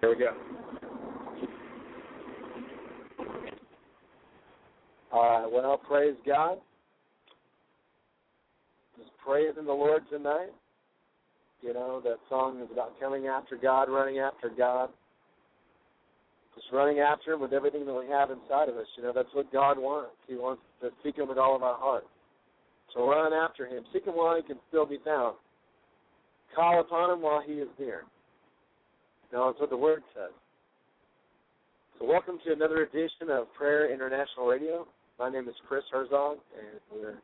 Here we go. All right. Well, praise God. Just praising the Lord tonight. You know, that song is about coming after God, running after God. Just running after Him with everything that we have inside of us. You know, that's what God wants. He wants to seek Him with all of our heart. So run after Him. Seek Him while He can still be found. Call upon Him while He is near. No, that's what the word says. So welcome to another edition of Prayer International Radio. My name is Chris Herzog, and we're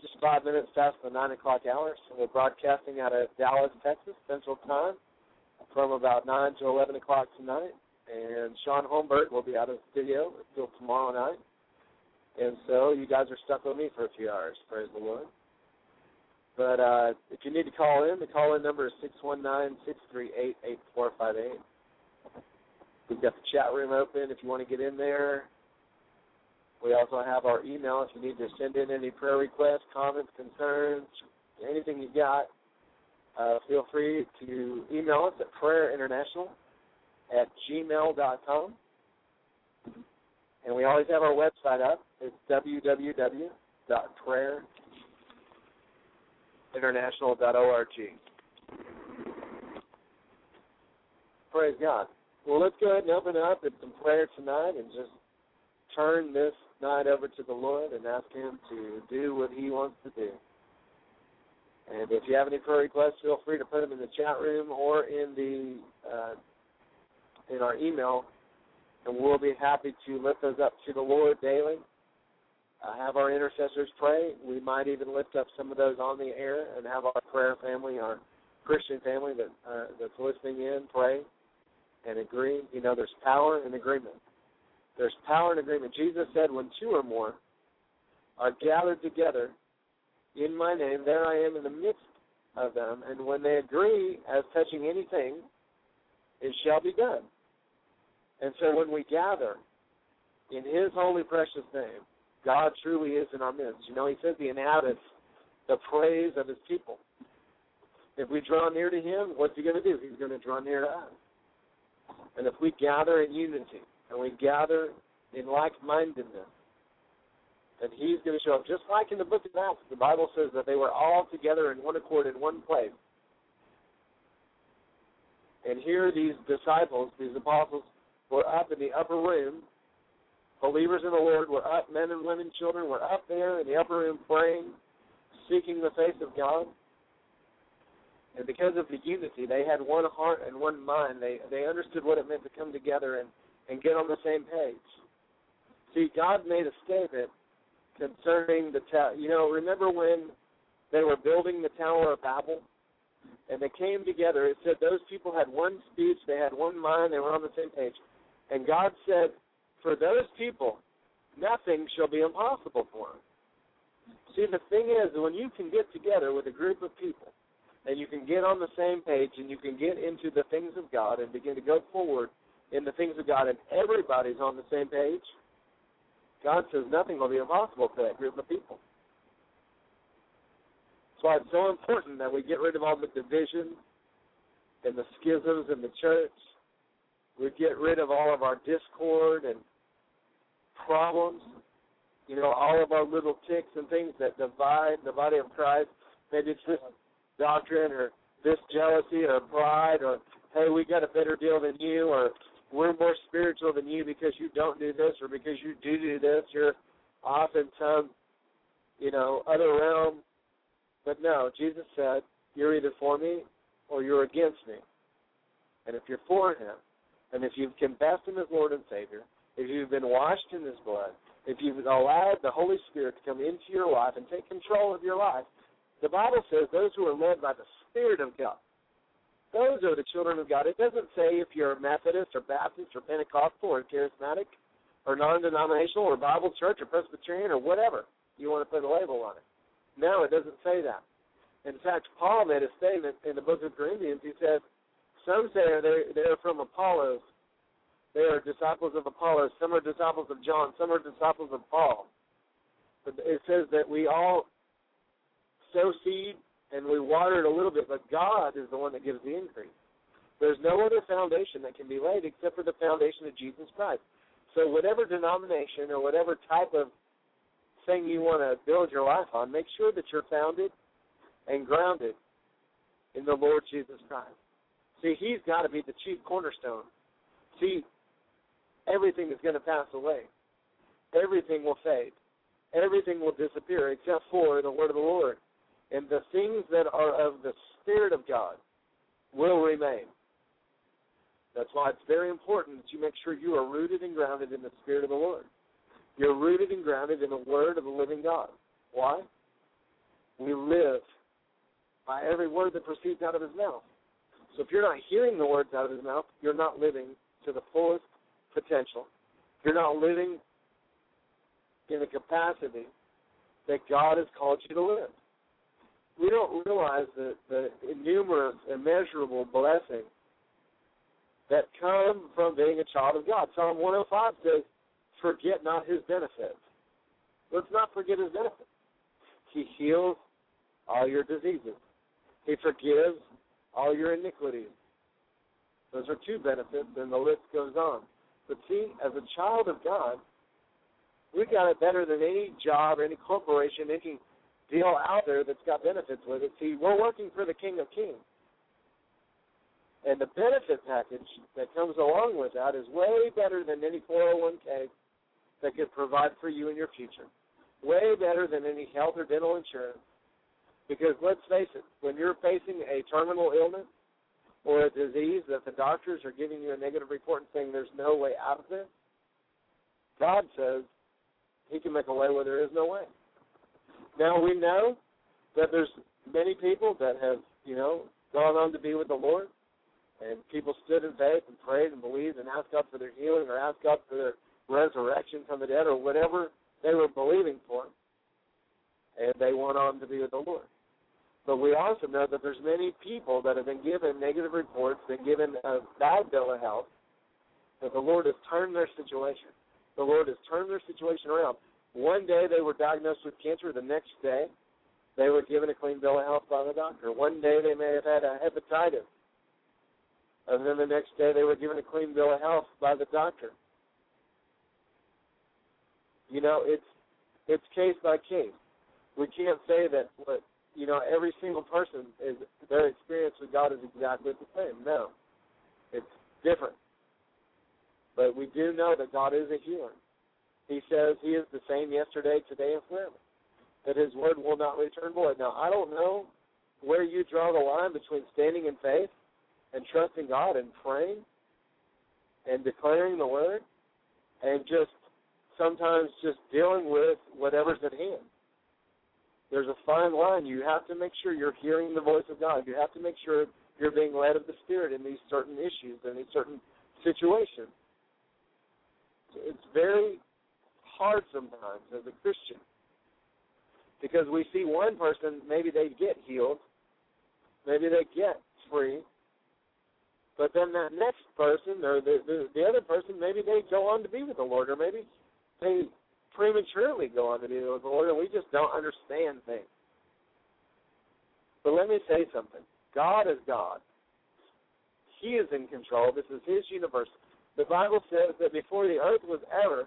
just five minutes past the nine o'clock hour. So we're broadcasting out of Dallas, Texas, Central Time, from about nine to eleven o'clock tonight. And Sean Holmberg will be out of the studio until tomorrow night. And so you guys are stuck with me for a few hours. Praise the Lord. But uh, if you need to call in, the call in number is six one nine six three eight eight four five eight. We've got the chat room open if you want to get in there. We also have our email if you need to send in any prayer requests, comments, concerns, anything you got. Uh, feel free to email us at prayerinternational at gmail.com. And we always have our website up. It's www.prayerinternational.org. Praise God. Well, let's go ahead and open up in some prayer tonight and just turn this night over to the Lord and ask Him to do what He wants to do. And if you have any prayer requests, feel free to put them in the chat room or in the uh, in our email, and we'll be happy to lift those up to the Lord daily. Uh, have our intercessors pray. We might even lift up some of those on the air and have our prayer family, our Christian family that uh, that's listening in, pray and agree. You know, there's power in agreement. There's power in agreement. Jesus said, when two or more are gathered together in my name, there I am in the midst of them. And when they agree as touching anything, it shall be done. And so when we gather in His holy precious name, God truly is in our midst. You know, He says He inhabits the praise of His people. If we draw near to Him, what's He going to do? He's going to draw near to us. And if we gather in unity and we gather in like mindedness, then He's going to show up. Just like in the book of Acts, the Bible says that they were all together in one accord in one place. And here these disciples, these apostles, were up in the upper room. Believers in the Lord were up, men and women, children were up there in the upper room praying, seeking the face of God. And because of the unity, they had one heart and one mind. They they understood what it meant to come together and, and get on the same page. See, God made a statement concerning the tower. You know, remember when they were building the Tower of Babel? And they came together. It said those people had one speech, they had one mind, they were on the same page. And God said, For those people, nothing shall be impossible for them. See, the thing is, when you can get together with a group of people and you can get on the same page and you can get into the things of God and begin to go forward in the things of God and everybody's on the same page, God says nothing will be impossible for that group of people. That's why it's so important that we get rid of all the division and the schisms in the church. We get rid of all of our discord and problems. You know, all of our little ticks and things that divide the body of Christ. Maybe it's this doctrine or this jealousy or pride or hey, we got a better deal than you or we're more spiritual than you because you don't do this or because you do do this. You're off in some, you know, other realm. But no, Jesus said, you're either for me or you're against me. And if you're for him, and if you've confessed him as Lord and Savior, if you've been washed in his blood, if you've allowed the Holy Spirit to come into your life and take control of your life, the Bible says those who are led by the Spirit of God, those are the children of God. It doesn't say if you're a Methodist or Baptist or Pentecostal or charismatic or non denominational or Bible church or Presbyterian or whatever you want to put a label on it. No, it doesn't say that. In fact, Paul made a statement in the book of Corinthians. He said, Some say they're, they're from Apollos. They are disciples of Apollos. Some are disciples of John. Some are disciples of Paul. But it says that we all sow seed and we water it a little bit, but God is the one that gives the increase. There's no other foundation that can be laid except for the foundation of Jesus Christ. So whatever denomination or whatever type of thing you want to build your life on, make sure that you're founded and grounded in the Lord Jesus Christ. See, He's got to be the chief cornerstone. See, everything is going to pass away. Everything will fade. Everything will disappear except for the word of the Lord. And the things that are of the Spirit of God will remain. That's why it's very important that you make sure you are rooted and grounded in the Spirit of the Lord. You're rooted and grounded in the Word of the living God. Why? We live by every word that proceeds out of His mouth. So if you're not hearing the words out of His mouth, you're not living to the fullest potential. You're not living in the capacity that God has called you to live. we don't realize the, the numerous, immeasurable blessings that come from being a child of God. Psalm 105 says, Forget not his benefits. Let's not forget his benefits. He heals all your diseases, he forgives all your iniquities. Those are two benefits, and the list goes on. But see, as a child of God, we got it better than any job, any corporation, any deal out there that's got benefits with it. See, we're working for the King of Kings. And the benefit package that comes along with that is way better than any 401k that could provide for you in your future. Way better than any health or dental insurance. Because let's face it, when you're facing a terminal illness or a disease that the doctors are giving you a negative report and saying there's no way out of this, God says He can make a way where there is no way. Now we know that there's many people that have, you know, gone on to be with the Lord, and people stood in faith and prayed and believed and asked God for their healing or asked God for their resurrection from the dead or whatever they were believing for, and they went on to be with the Lord. But we also know that there's many people that have been given negative reports, been given a bad bill of health, that the Lord has turned their situation. The Lord has turned their situation around. One day they were diagnosed with cancer, the next day they were given a clean bill of health by the doctor. One day they may have had a hepatitis, and then the next day they were given a clean bill of health by the doctor. You know, it's it's case by case. We can't say that what you know every single person is their experience with God is exactly the same. No, it's different. But we do know that God is a healer. He says He is the same yesterday, today, and forever. That His word will not return void. Now, I don't know where you draw the line between standing in faith and trusting God and praying and declaring the word and just sometimes just dealing with whatever's at hand. There's a fine line. You have to make sure you're hearing the voice of God. You have to make sure you're being led of the Spirit in these certain issues and these certain situations. It's very hard sometimes as a Christian because we see one person, maybe they get healed, maybe they get free, but then that next person or the, the the other person, maybe they go on to be with the Lord, or maybe they prematurely go on be with the Lord, and we just don't understand things. But let me say something: God is God. He is in control. This is His universe. The Bible says that before the earth was ever,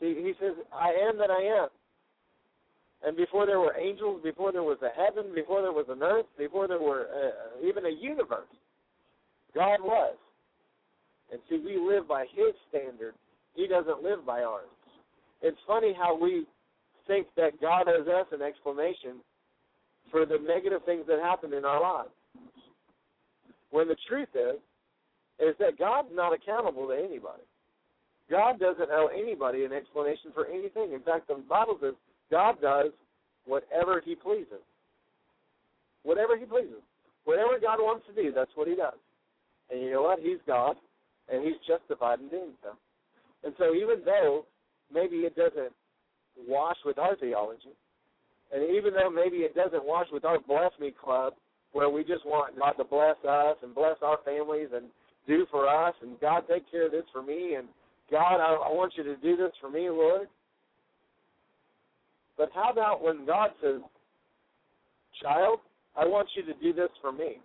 he, he says, I am that I am. And before there were angels, before there was a heaven, before there was an earth, before there were uh, even a universe, God was. And see, we live by His standard. He doesn't live by ours. It's funny how we think that God owes us an explanation for the negative things that happen in our lives. When the truth is, is that God's not accountable to anybody. God doesn't owe anybody an explanation for anything. In fact, the Bible says God does whatever He pleases. Whatever He pleases. Whatever God wants to do, that's what He does. And you know what? He's God, and He's justified in doing so. And so, even though maybe it doesn't wash with our theology, and even though maybe it doesn't wash with our Bless Me Club, where we just want God to bless us and bless our families and do for us, and God take care of this for me, and God, I, I want you to do this for me, Lord. But how about when God says, Child, I want you to do this for me?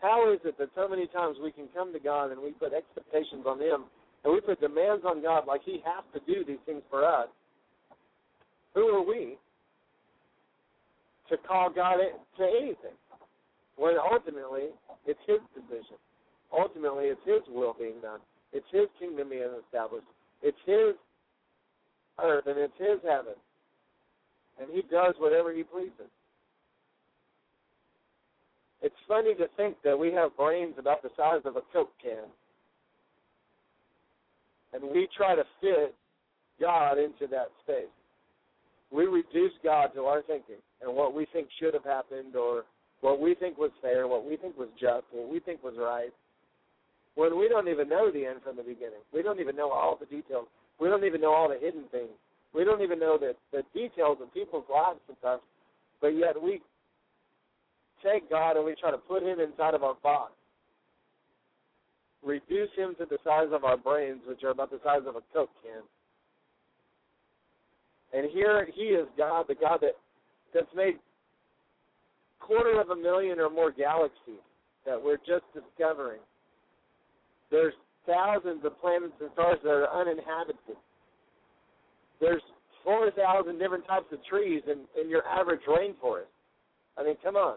How is it that so many times we can come to God and we put expectations on Him and we put demands on God like He has to do these things for us? Who are we to call God to anything when ultimately it's His decision? Ultimately, it's His will being done. It's His kingdom being established. It's His earth and it's His heaven. And He does whatever He pleases. It's funny to think that we have brains about the size of a Coke can. And we try to fit God into that space. We reduce God to our thinking and what we think should have happened or what we think was fair, what we think was just, what we think was right when we don't even know the end from the beginning. We don't even know all the details. We don't even know all the hidden things. We don't even know the, the details of people's lives sometimes But yet we take God and we try to put him inside of our box. Reduce him to the size of our brains, which are about the size of a Coke can. And here he is God, the God that that's made quarter of a million or more galaxies that we're just discovering. There's thousands of planets and stars that are uninhabited. There's 4,000 different types of trees in, in your average rainforest. I mean, come on.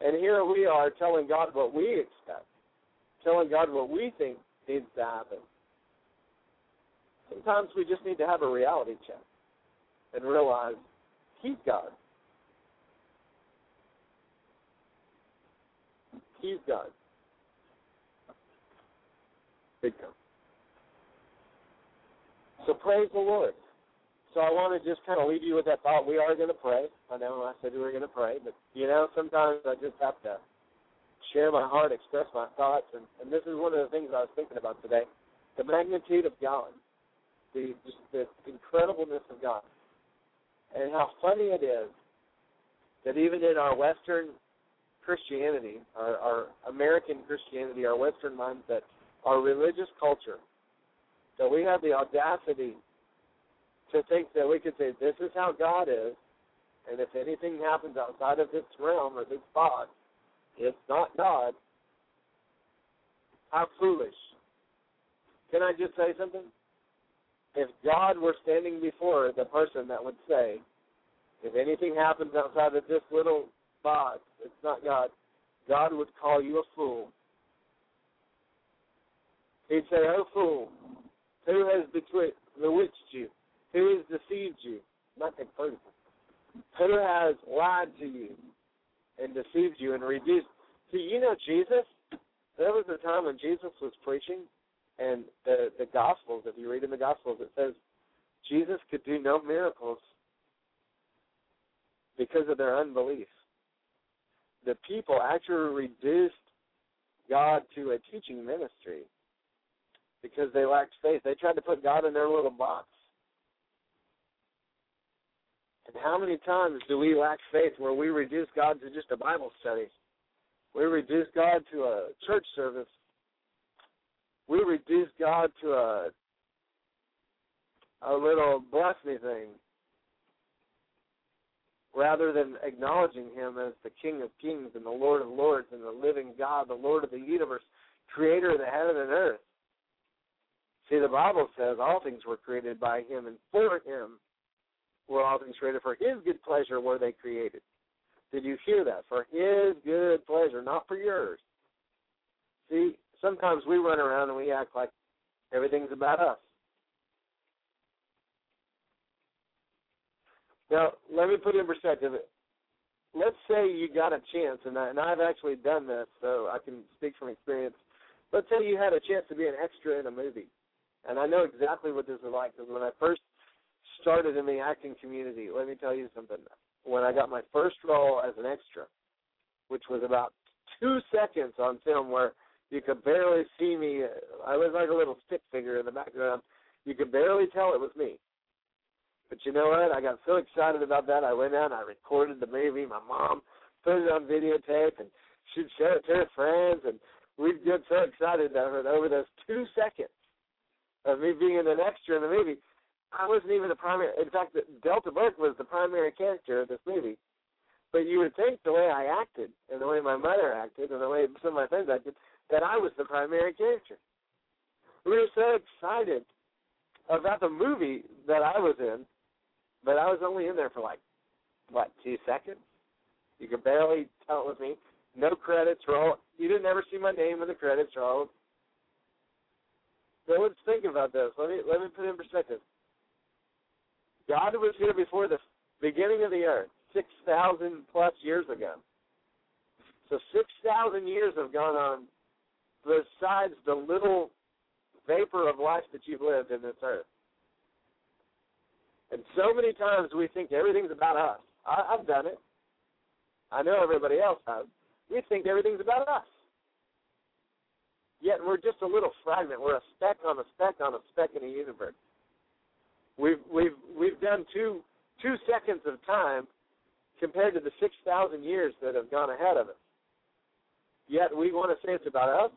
And here we are telling God what we expect, telling God what we think needs to happen. Sometimes we just need to have a reality check and realize He's God. He's God. Big time. So praise the Lord. So I want to just kind of leave you with that thought. We are going to pray. I know I said we were going to pray, but you know sometimes I just have to share my heart, express my thoughts, and, and this is one of the things I was thinking about today: the magnitude of God, the just the incredibleness of God, and how funny it is that even in our Western Christianity, our, our American Christianity, our Western mindset, our religious culture, that we have the audacity to think that we could say, this is how God is, and if anything happens outside of this realm or this box, it's not God. How foolish. Can I just say something? If God were standing before the person that would say, if anything happens outside of this little box, it's not God, God would call you a fool. He'd say, Oh, fool, who has bewitched you? Who has deceived you? Nothing further. Who has lied to you and deceived you and reduced? See, you know Jesus. There was a time when Jesus was preaching, and the the Gospels. If you read in the Gospels, it says Jesus could do no miracles because of their unbelief. The people actually reduced God to a teaching ministry because they lacked faith. They tried to put God in their little box. And how many times do we lack faith where we reduce God to just a Bible study? We reduce God to a church service. We reduce God to a a little bless me thing rather than acknowledging him as the King of Kings and the Lord of Lords and the living God, the Lord of the universe, creator of the heaven and earth. See, the Bible says all things were created by him and for him were all things created. For his good pleasure were they created. Did you hear that? For his good pleasure, not for yours. See, sometimes we run around and we act like everything's about us. Now, let me put in perspective. Let's say you got a chance, and, I, and I've actually done this, so I can speak from experience. Let's say you had a chance to be an extra in a movie and I know exactly what this is like because when I first started in the acting community, let me tell you something. When I got my first role as an extra, which was about two seconds on film, where you could barely see me, I was like a little stick figure in the background. You could barely tell it was me. But you know what? I got so excited about that. I went out and I recorded the movie. My mom put it on videotape and she'd show it to her friends, and we'd get so excited over over those two seconds of me being an extra in the movie, I wasn't even the primary. In fact, Delta Burke was the primary character of this movie. But you would think the way I acted, and the way my mother acted, and the way some of my friends acted, that I was the primary character. We were so excited about the movie that I was in, but I was only in there for like, what, two seconds? You could barely tell it was me. No credits roll. You didn't ever see my name in the credits rolled. So let's think about this. Let me let me put it in perspective. God was here before the beginning of the earth, six thousand plus years ago. So six thousand years have gone on besides the little vapor of life that you've lived in this earth. And so many times we think everything's about us. I, I've done it. I know everybody else has. We think everything's about us. Yet we're just a little fragment. We're a speck on a speck on a speck in the universe. We've we've we've done two two seconds of time compared to the 6,000 years that have gone ahead of us. Yet we want to say it's about us,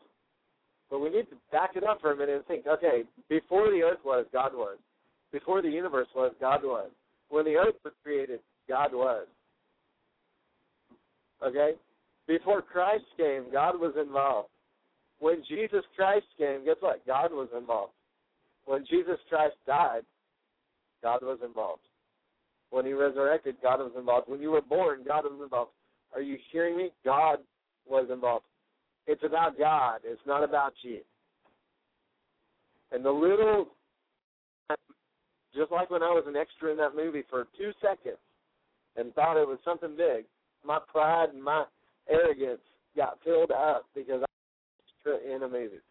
but we need to back it up for a minute and think, okay, before the earth was, God was. Before the universe was, God was. When the earth was created, God was. Okay? Before Christ came, God was involved. When Jesus Christ came, guess what? God was involved. When Jesus Christ died, God was involved. When he resurrected, God was involved. When you were born, God was involved. Are you hearing me? God was involved. It's about God. It's not about you. And the little, just like when I was an extra in that movie for two seconds and thought it was something big, my pride and my arrogance got filled up because I was in a movie.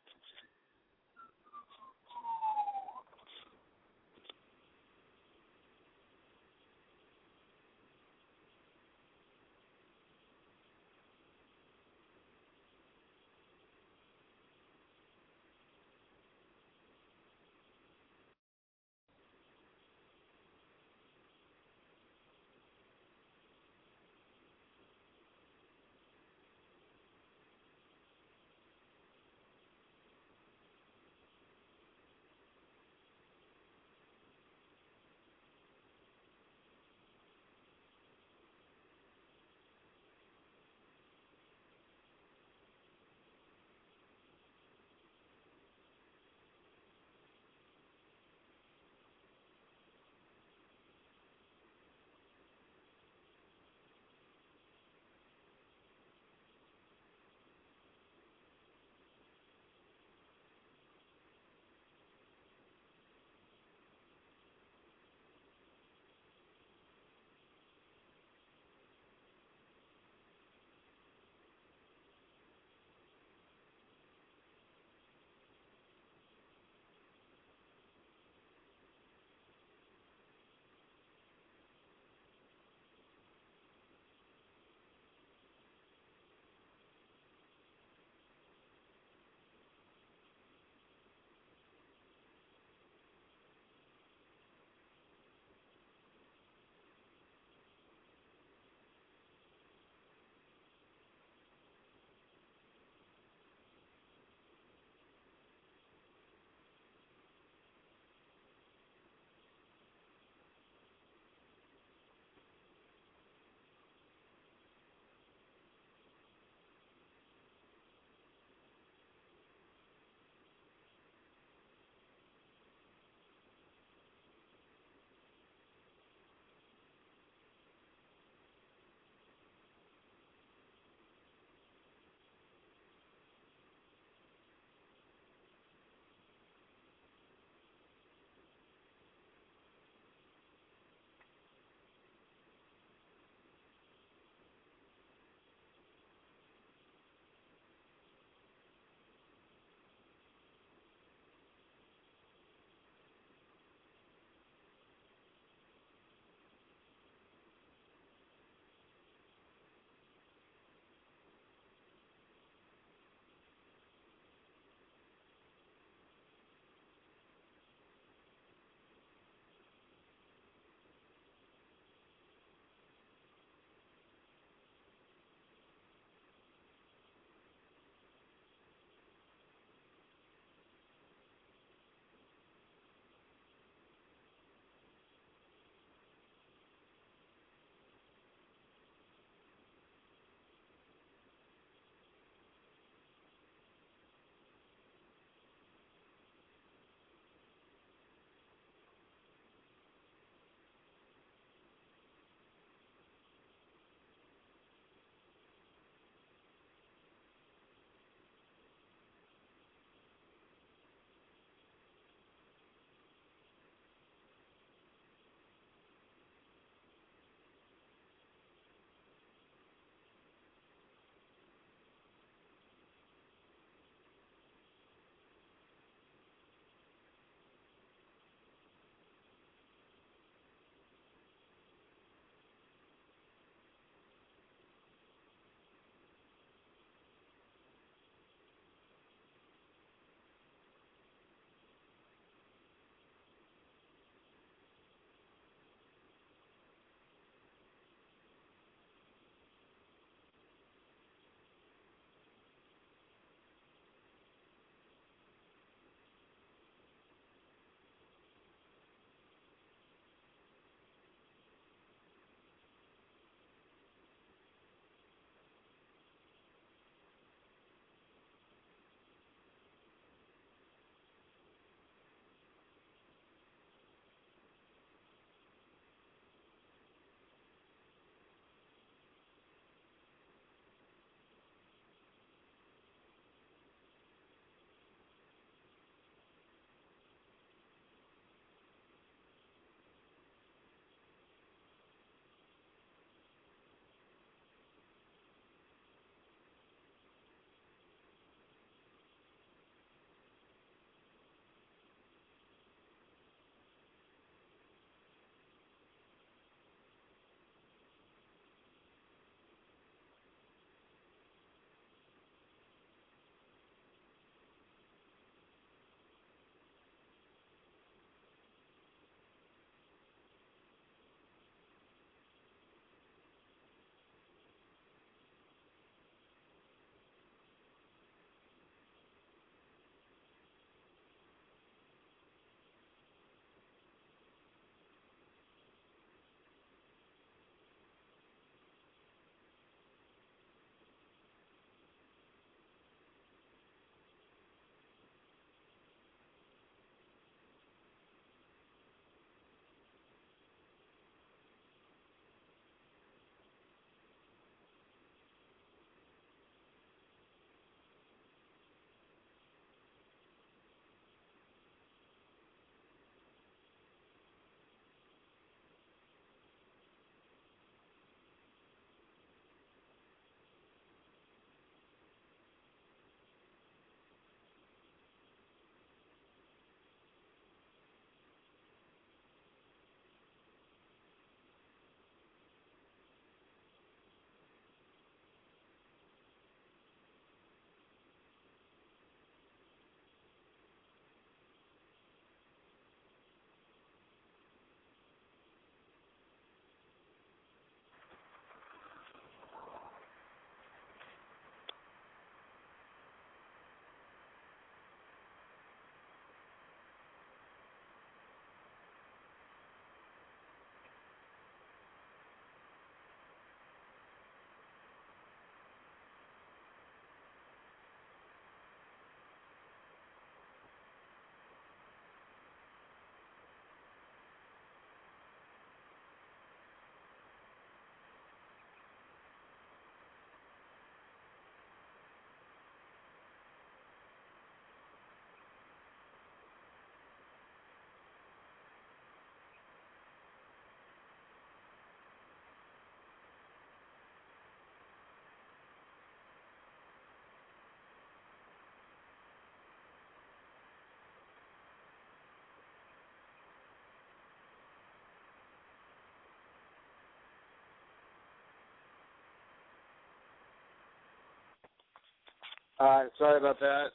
Uh, sorry about that.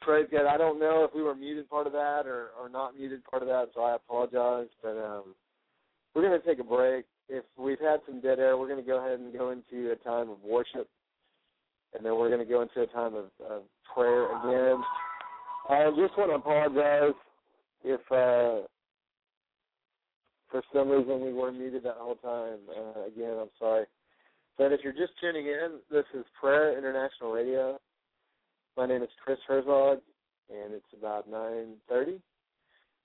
Praise God. I don't know if we were muted part of that or, or not muted part of that, so I apologize. But um, we're going to take a break. If we've had some dead air, we're going to go ahead and go into a time of worship, and then we're going to go into a time of, of prayer again. I just want to apologize if uh, for some reason we were muted that whole time. Uh, again, I'm sorry. But if you're just tuning in, this is Prayer International Radio. My name is Chris Herzog, and it's about 9.30.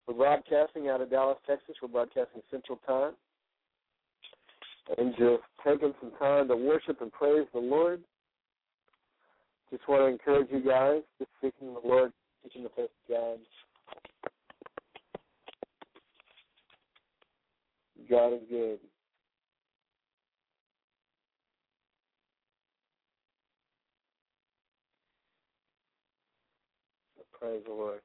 We're broadcasting out of Dallas, Texas. We're broadcasting Central Time. And just taking some time to worship and praise the Lord. Just want to encourage you guys, just seeking the Lord, teaching the face of God. God is good. Praise the Lord.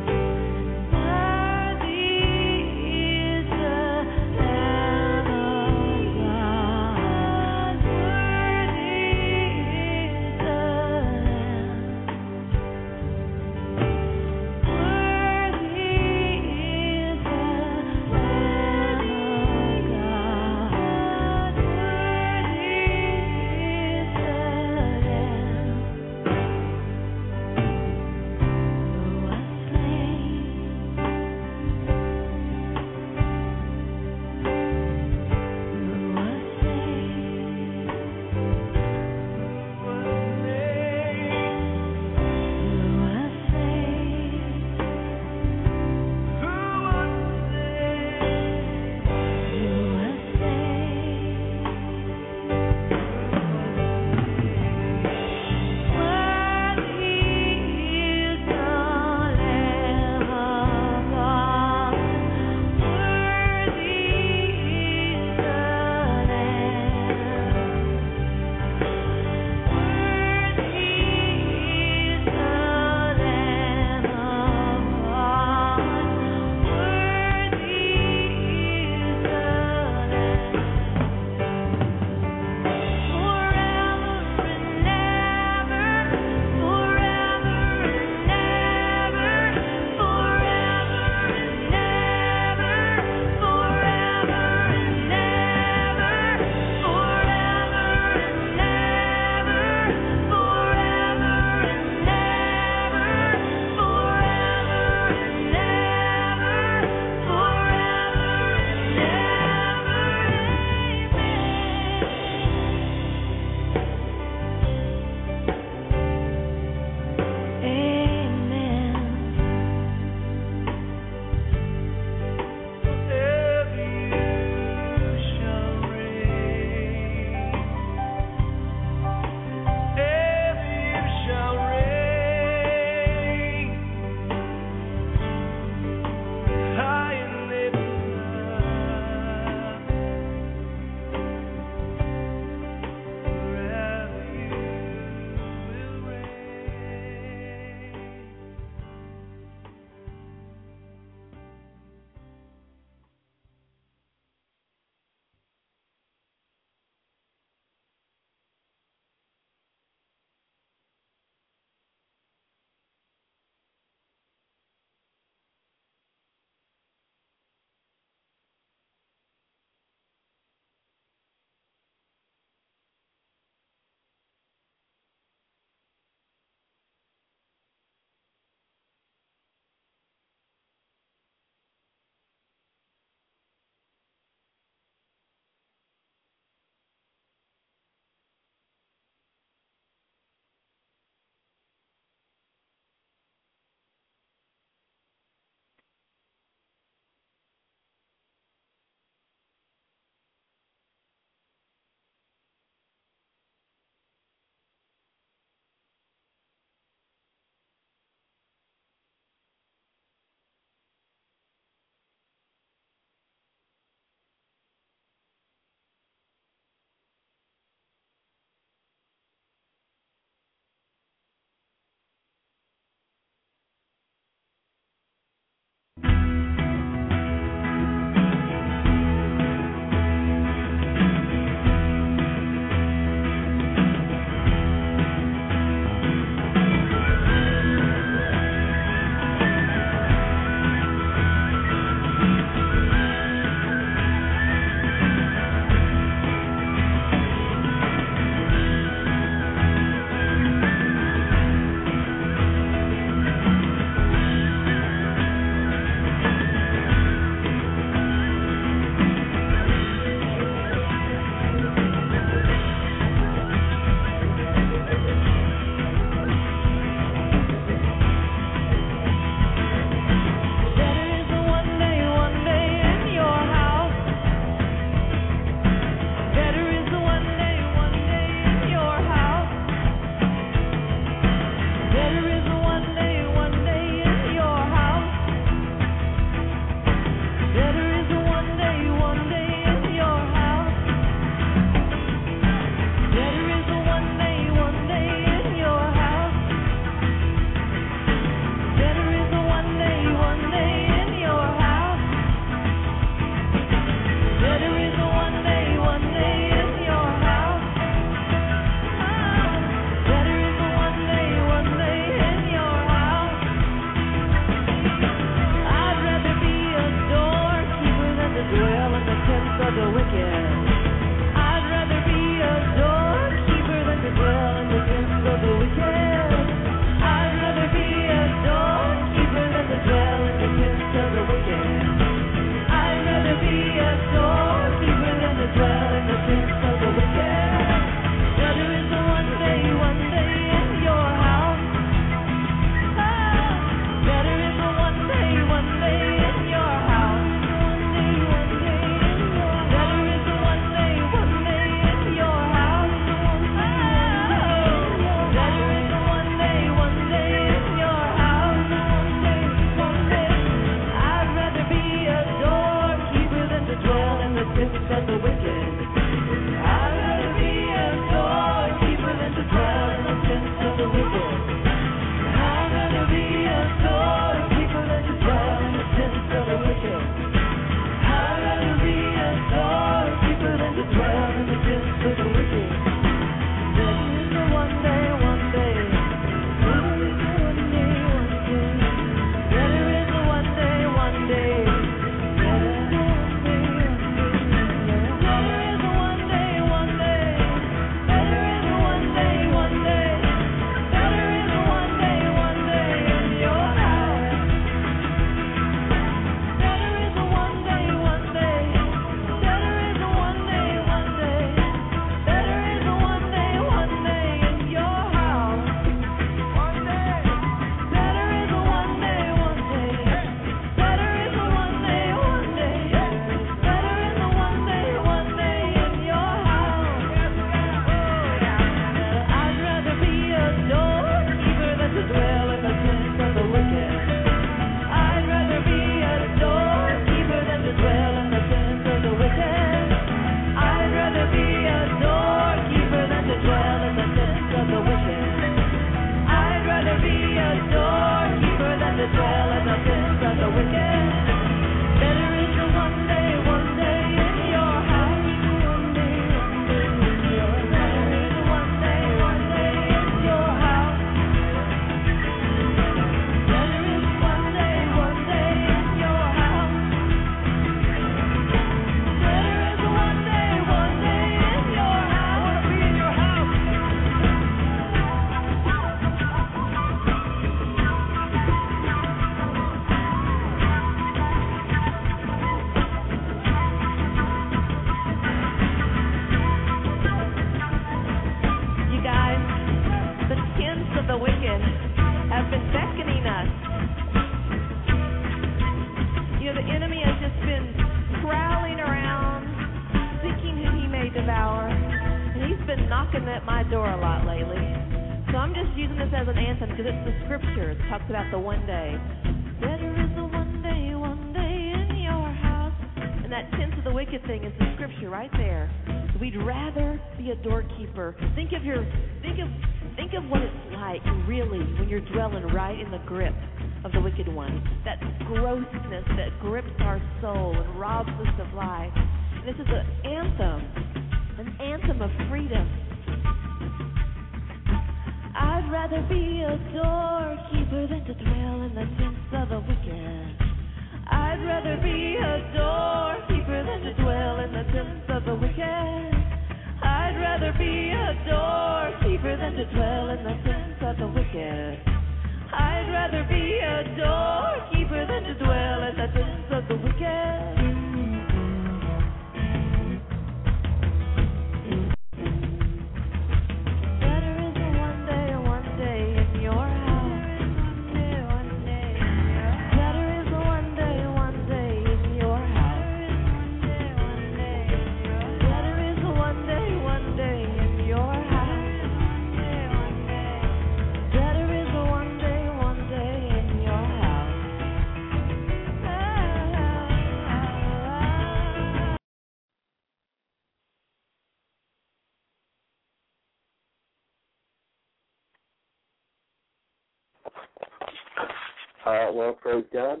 Well, praise God.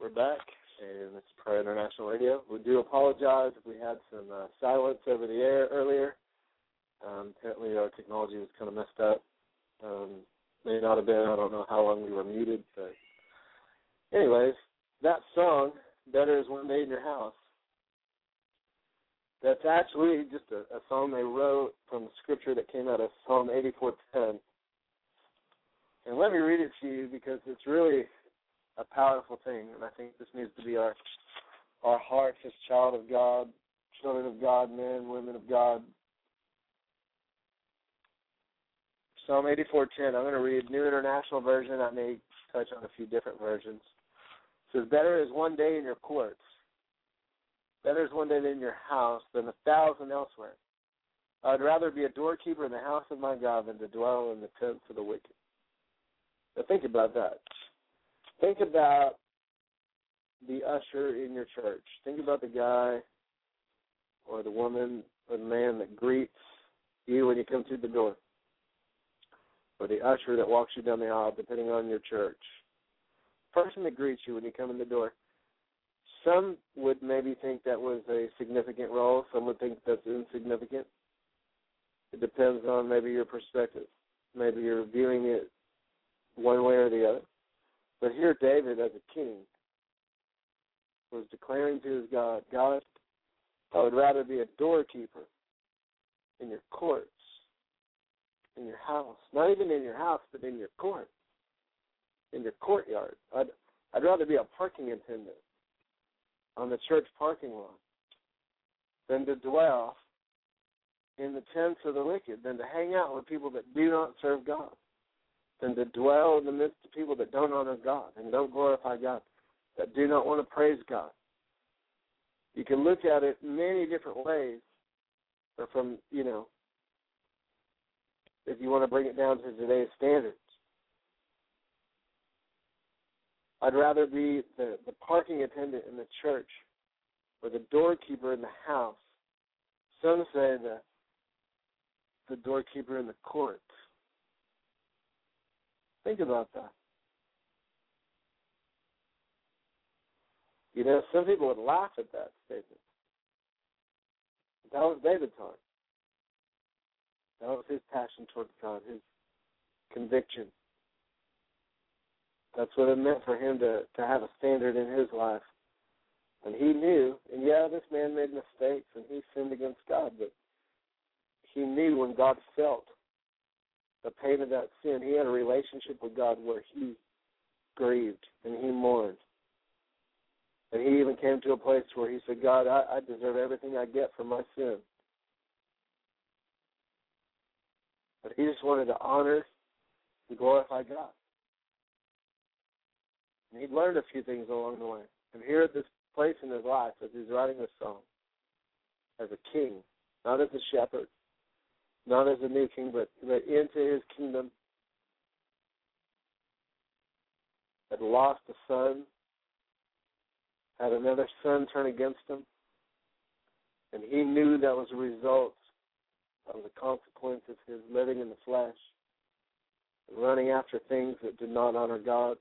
We're back, and it's Prayer International Radio. We do apologize if we had some uh, silence over the air earlier. Um, apparently, our technology was kind of messed up. Um, may not have been. I don't know how long we were muted, but anyways, that song "Better Is One Day in Your House." That's actually just a, a song they wrote from the scripture that came out of Psalm 84:10 and let me read it to you because it's really a powerful thing, and I think this needs to be our our hearts as child of God, children of God, men, women of God. Psalm 84:10. I'm going to read New International Version. I may touch on a few different versions. It says, "Better is one day in your courts. Better is one day in your house than a thousand elsewhere. I'd rather be a doorkeeper in the house of my God than to dwell in the tents of the wicked." Now think about that. Think about the usher in your church. Think about the guy or the woman or the man that greets you when you come through the door. Or the usher that walks you down the aisle, depending on your church. Person that greets you when you come in the door. Some would maybe think that was a significant role. Some would think that's insignificant. It depends on maybe your perspective. Maybe you're viewing it one way or the other. But here, David, as a king, was declaring to his God, God, I would rather be a doorkeeper in your courts, in your house, not even in your house, but in your court, in your courtyard. I'd I'd rather be a parking attendant on the church parking lot than to dwell in the tents of the wicked, than to hang out with people that do not serve God than to dwell in the midst of people that don't honor God and don't glorify God, that do not want to praise God. You can look at it many different ways, or from, you know, if you want to bring it down to today's standards. I'd rather be the, the parking attendant in the church or the doorkeeper in the house. Some say the the doorkeeper in the court Think about that. You know, some people would laugh at that statement. That was David's heart. That was his passion towards God, his conviction. That's what it meant for him to, to have a standard in his life. And he knew, and yeah, this man made mistakes and he sinned against God, but he knew when God felt the pain of that sin. He had a relationship with God where he grieved and he mourned. And he even came to a place where he said, God, I, I deserve everything I get from my sin. But he just wanted to honor to glorify God. And he'd learned a few things along the way. And here at this place in his life, as he's writing this song, as a king, not as a shepherd, not as a new king, but, but into his kingdom, had lost a son, had another son turn against him, and he knew that was a result of the consequence of his living in the flesh, running after things that did not honor God.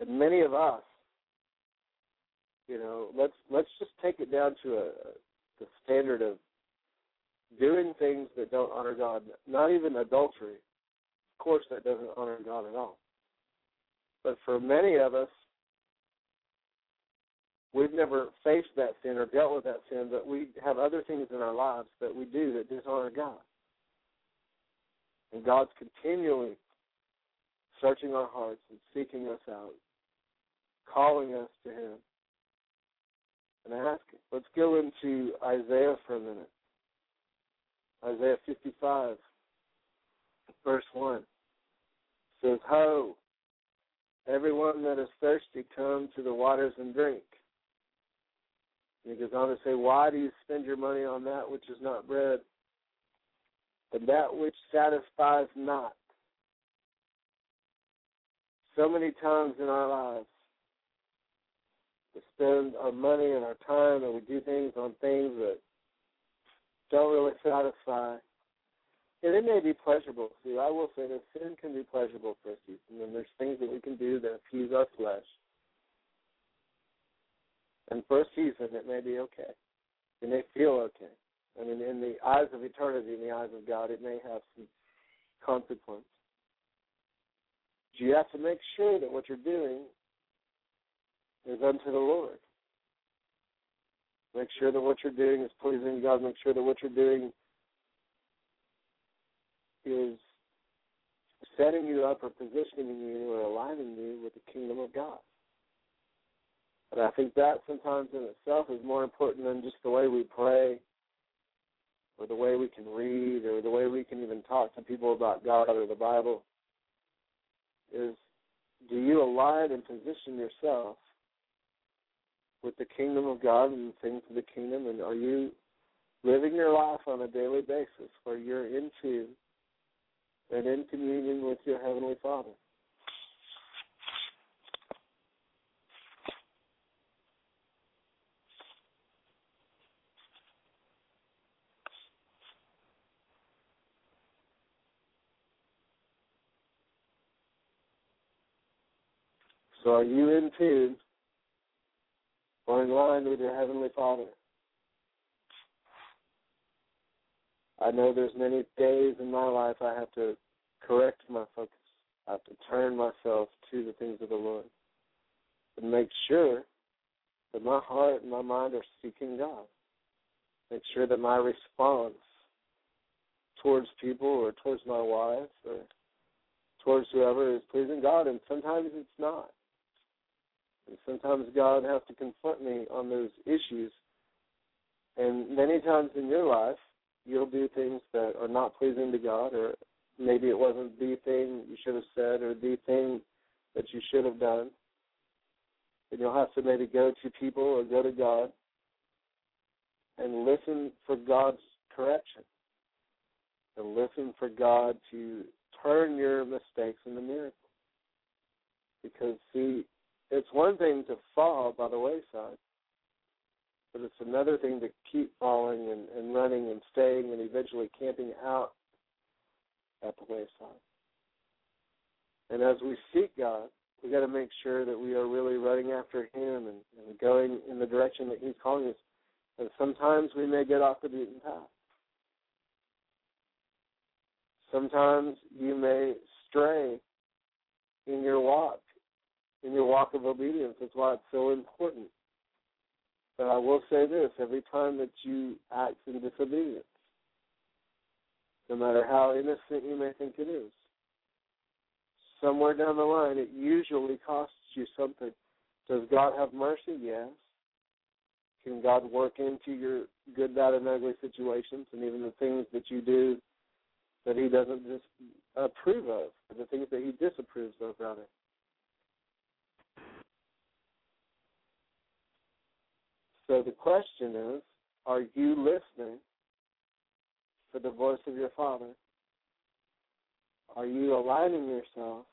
And many of us, you know, let's let's just take it down to a the standard of doing things that don't honor God. Not even adultery. Of course, that doesn't honor God at all. But for many of us, we've never faced that sin or dealt with that sin, but we have other things in our lives that we do that dishonor God. And God's continually searching our hearts and seeking us out, calling us to Him, and asking. Let's go into Isaiah for a minute. Isaiah 55, verse 1 says, Ho, everyone that is thirsty, come to the waters and drink. And he goes on to say, Why do you spend your money on that which is not bread, and that which satisfies not? So many times in our lives, we spend our money and our time and we do things on things that don't really satisfy. And it may be pleasurable. See, I will say that sin can be pleasurable for a season, and there's things that we can do that appease our flesh. And for a season, it may be okay. It may feel okay. I mean, in the eyes of eternity, in the eyes of God, it may have some consequence. You have to make sure that what you're doing is unto the Lord. Make sure that what you're doing is pleasing God. Make sure that what you're doing is setting you up or positioning you or aligning you with the kingdom of God. And I think that sometimes in itself is more important than just the way we pray or the way we can read or the way we can even talk to people about God or the Bible. Is do you align and position yourself with the kingdom of God and things of the kingdom? And are you living your life on a daily basis where you're into and in communion with your Heavenly Father? So are you in tune or in line with your Heavenly Father? I know there's many days in my life I have to correct my focus. I have to turn myself to the things of the Lord and make sure that my heart and my mind are seeking God. Make sure that my response towards people or towards my wife or towards whoever is pleasing God, and sometimes it's not. Sometimes God has to confront me on those issues. And many times in your life, you'll do things that are not pleasing to God, or maybe it wasn't the thing you should have said or the thing that you should have done. And you'll have to maybe go to people or go to God and listen for God's correction. And listen for God to turn your mistakes into miracles. Because, see, it's one thing to fall by the wayside, but it's another thing to keep falling and, and running and staying and eventually camping out at the wayside. And as we seek God, we got to make sure that we are really running after Him and, and going in the direction that He's calling us. And sometimes we may get off the beaten path. Sometimes you may stray in your walk in your walk of obedience. That's why it's so important. But I will say this every time that you act in disobedience, no matter how innocent you may think it is, somewhere down the line it usually costs you something. Does God have mercy? Yes. Can God work into your good, bad, and ugly situations and even the things that you do that he doesn't just approve of, the things that he disapproves of, rather. So the question is, are you listening for the voice of your Father? Are you aligning yourself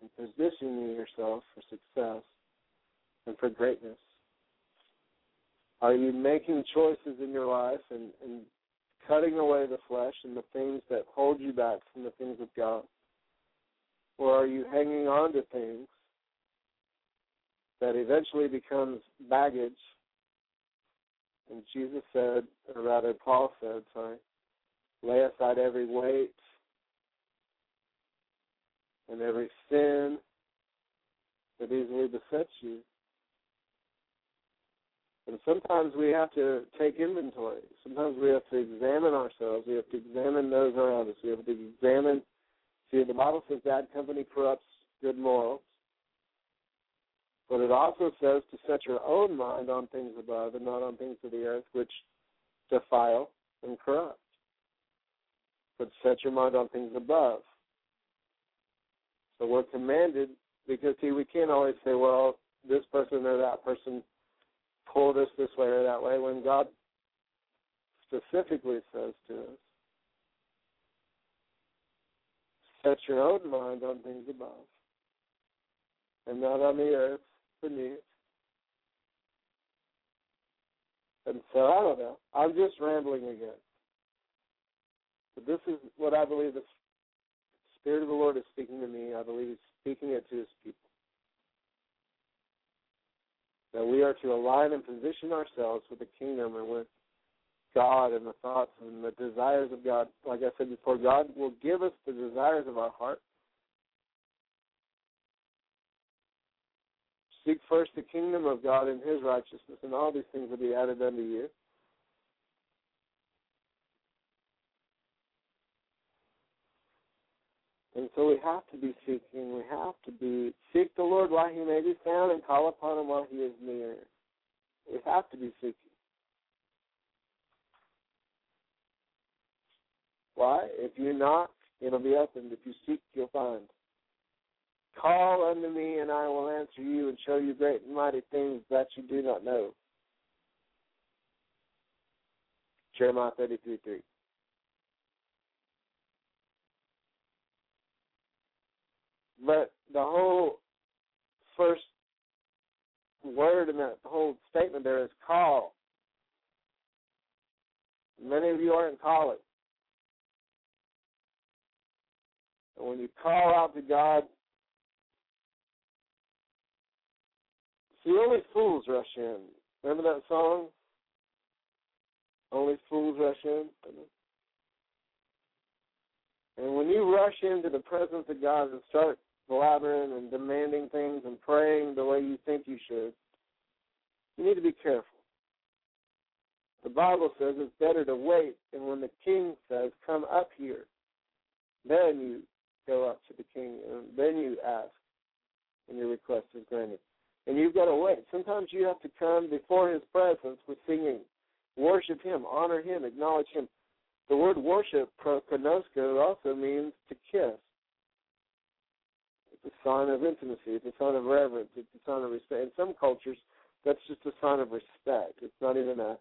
and positioning yourself for success and for greatness? Are you making choices in your life and, and cutting away the flesh and the things that hold you back from the things of God? Or are you hanging on to things that eventually becomes baggage? And Jesus said, or rather Paul said, sorry, lay aside every weight and every sin that easily besets you. And sometimes we have to take inventory. Sometimes we have to examine ourselves. We have to examine those around us. We have to examine. See, the Bible says bad company corrupts good morals. But it also says to set your own mind on things above and not on things of the earth, which defile and corrupt. But set your mind on things above. So we're commanded because see, we can't always say, well, this person or that person pulled us this way or that way when God specifically says to us, set your own mind on things above and not on the earth And so I don't know. I'm just rambling again. But this is what I believe the Spirit of the Lord is speaking to me. I believe He's speaking it to His people that we are to align and position ourselves with the kingdom and with God and the thoughts and the desires of God. Like I said before, God will give us the desires of our heart. Seek first the kingdom of God and his righteousness, and all these things will be added unto you. And so we have to be seeking. We have to be seek the Lord while he may be found and call upon him while he is near. We have to be seeking. Why? If you're knock, it'll be opened. If you seek, you'll find. Call unto me, and I will answer you and show you great and mighty things that you do not know. Jeremiah 33 3. But the whole first word in that whole statement there is call. Many of you aren't calling. And when you call out to God, see, only fools rush in. Remember that song? Only fools rush in. And when you rush into the presence of God and start blabbering and demanding things and praying the way you think you should, you need to be careful. The Bible says it's better to wait, and when the king says, Come up here, then you go up to the king, and then you ask, and your request is granted. And you've got to wait. Sometimes you have to come before his presence with singing. Worship him, honor him, acknowledge him. The word worship, prokonosko, also means to kiss. It's a sign of intimacy. It's a sign of reverence. It's a sign of respect. In some cultures, that's just a sign of respect. It's not even a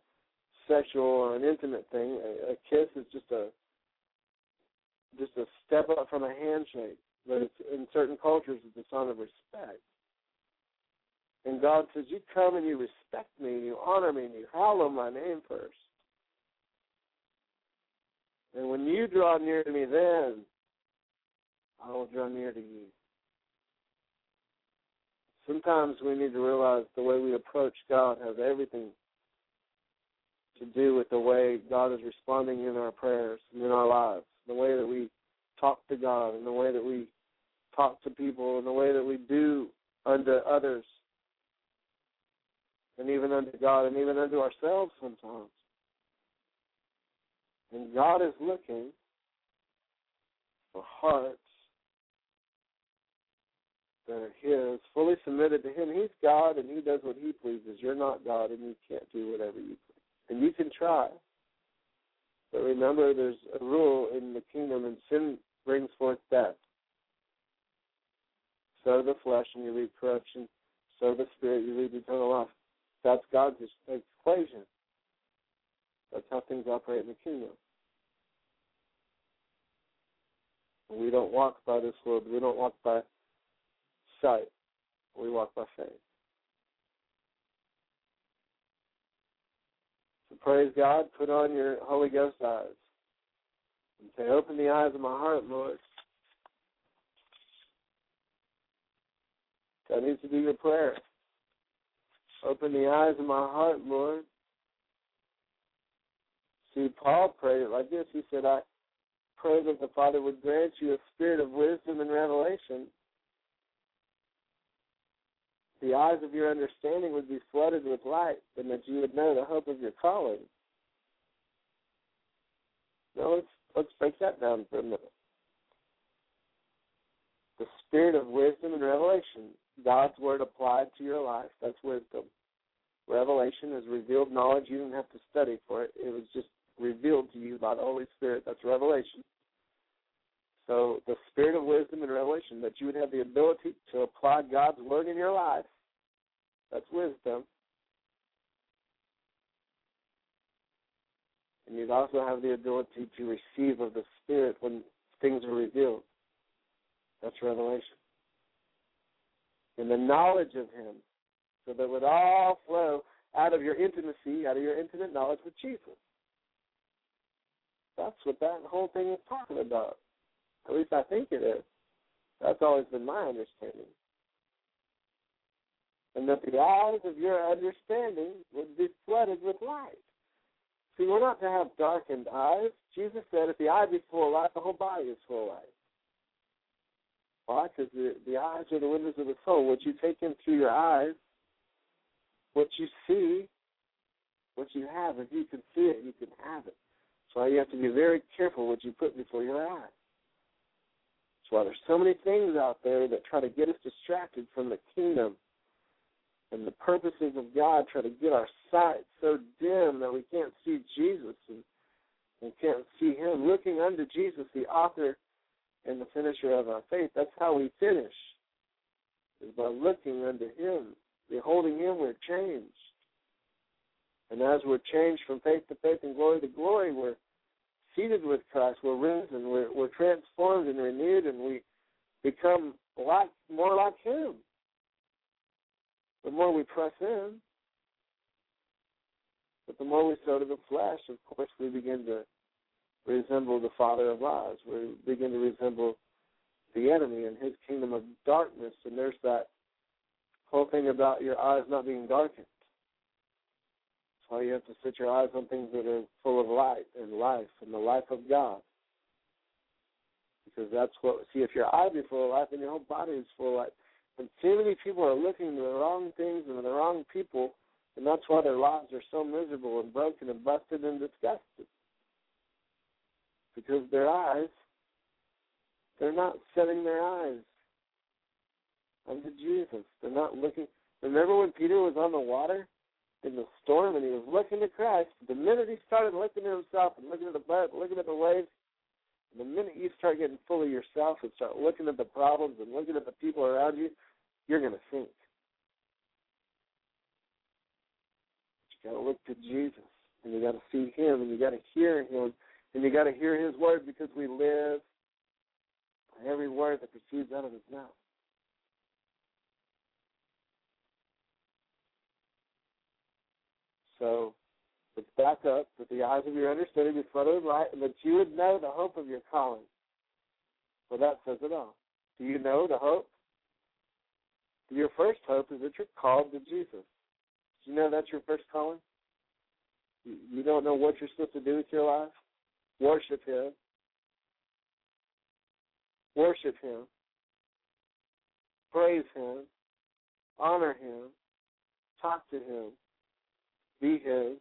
sexual or an intimate thing. A, a kiss is just a just a step up from a handshake. But it's, in certain cultures, it's a sign of respect. And God says, You come and you respect me, and you honor me, and you hallow my name first. And when you draw near to me, then I will draw near to you. Sometimes we need to realize the way we approach God has everything to do with the way God is responding in our prayers and in our lives, the way that we talk to God, and the way that we talk to people, and the way that we do unto others, and even unto God, and even unto ourselves sometimes. And God is looking for hearts that are His, fully submitted to Him. He's God and He does what He pleases. You're not God and you can't do whatever you please. And you can try. But remember, there's a rule in the kingdom, and sin brings forth death. Sow the flesh, and you reap corruption. Sow the spirit, you reap eternal life. That's God's equation. That's how things operate in the kingdom. We don't walk by this world. We don't walk by sight. We walk by faith. So praise God. Put on your Holy Ghost eyes. And say, open the eyes of my heart, Lord. That needs to be your prayer. Open the eyes of my heart, Lord. See, Paul prayed it like this. He said, I pray that the Father would grant you a spirit of wisdom and revelation. The eyes of your understanding would be flooded with light, and that you would know the hope of your calling. Now let's let's break that down for a minute. The spirit of wisdom and revelation. God's word applied to your life. That's wisdom. Revelation is revealed knowledge. You didn't have to study for it. It was just revealed to you by the Holy Spirit. That's revelation. So the spirit of wisdom and revelation, that you would have the ability to apply God's word in your life. That's wisdom. And you'd also have the ability to receive of the Spirit when things are revealed. That's revelation and the knowledge of Him, so that it would all flow out of your intimacy, out of your intimate knowledge with Jesus. That's what that whole thing is talking about. At least I think it is. That's always been my understanding. And that the eyes of your understanding would be flooded with light. See, we're not to have darkened eyes. Jesus said, if the eye be full of light, the whole body is full of light. Why? Because the, the eyes are the windows of the soul. What you take in through your eyes, what you see, what you have, if you can see it, you can have it. Why you have to be very careful what you put before your eyes. That's why there's so many things out there that try to get us distracted from the kingdom and the purposes of God try to get our sight so dim that we can't see Jesus and, and can't see Him. Looking unto Jesus, the author and the finisher of our faith. That's how we finish, is by looking unto Him. Beholding Him, we're changed. And as we're changed from faith to faith and glory to glory, we're seated with Christ. We're risen. We're, we're transformed and renewed, and we become like more like Him. The more we press in, but the more we sow to the flesh, of course, we begin to resemble the father of lies. We begin to resemble the enemy and his kingdom of darkness. And there's that whole thing about your eyes not being darkened. That's why you have to set your eyes on things that are full of light and life and the life of God. Because that's what, see, if your eye be full of life, then your whole body is full of light. And too many people are looking to the wrong things and the wrong people, and that's why their lives are so miserable and broken and busted and disgusted because their eyes, they're not setting their eyes unto Jesus. They're not looking. Remember when Peter was on the water in the storm and he was looking to Christ? The minute he started looking at himself and looking at the boat, looking at the waves, the minute you start getting full of yourself and start looking at the problems and looking at the people around you, you're going to sink. You got to look to Jesus, and you got to see Him, and you got to hear Him, and you got to hear his word because we live by every word that proceeds out of his mouth. So let's back up that the eyes of your understanding be flooded with light and that you would know the hope of your calling. Well, that says it all. Do you know the hope? Your first hope is that you're called to Jesus. Do you know that's your first calling? You don't know what you're supposed to do with your life? Worship Him. Worship Him. Praise Him. Honor Him. Talk to Him. Be His.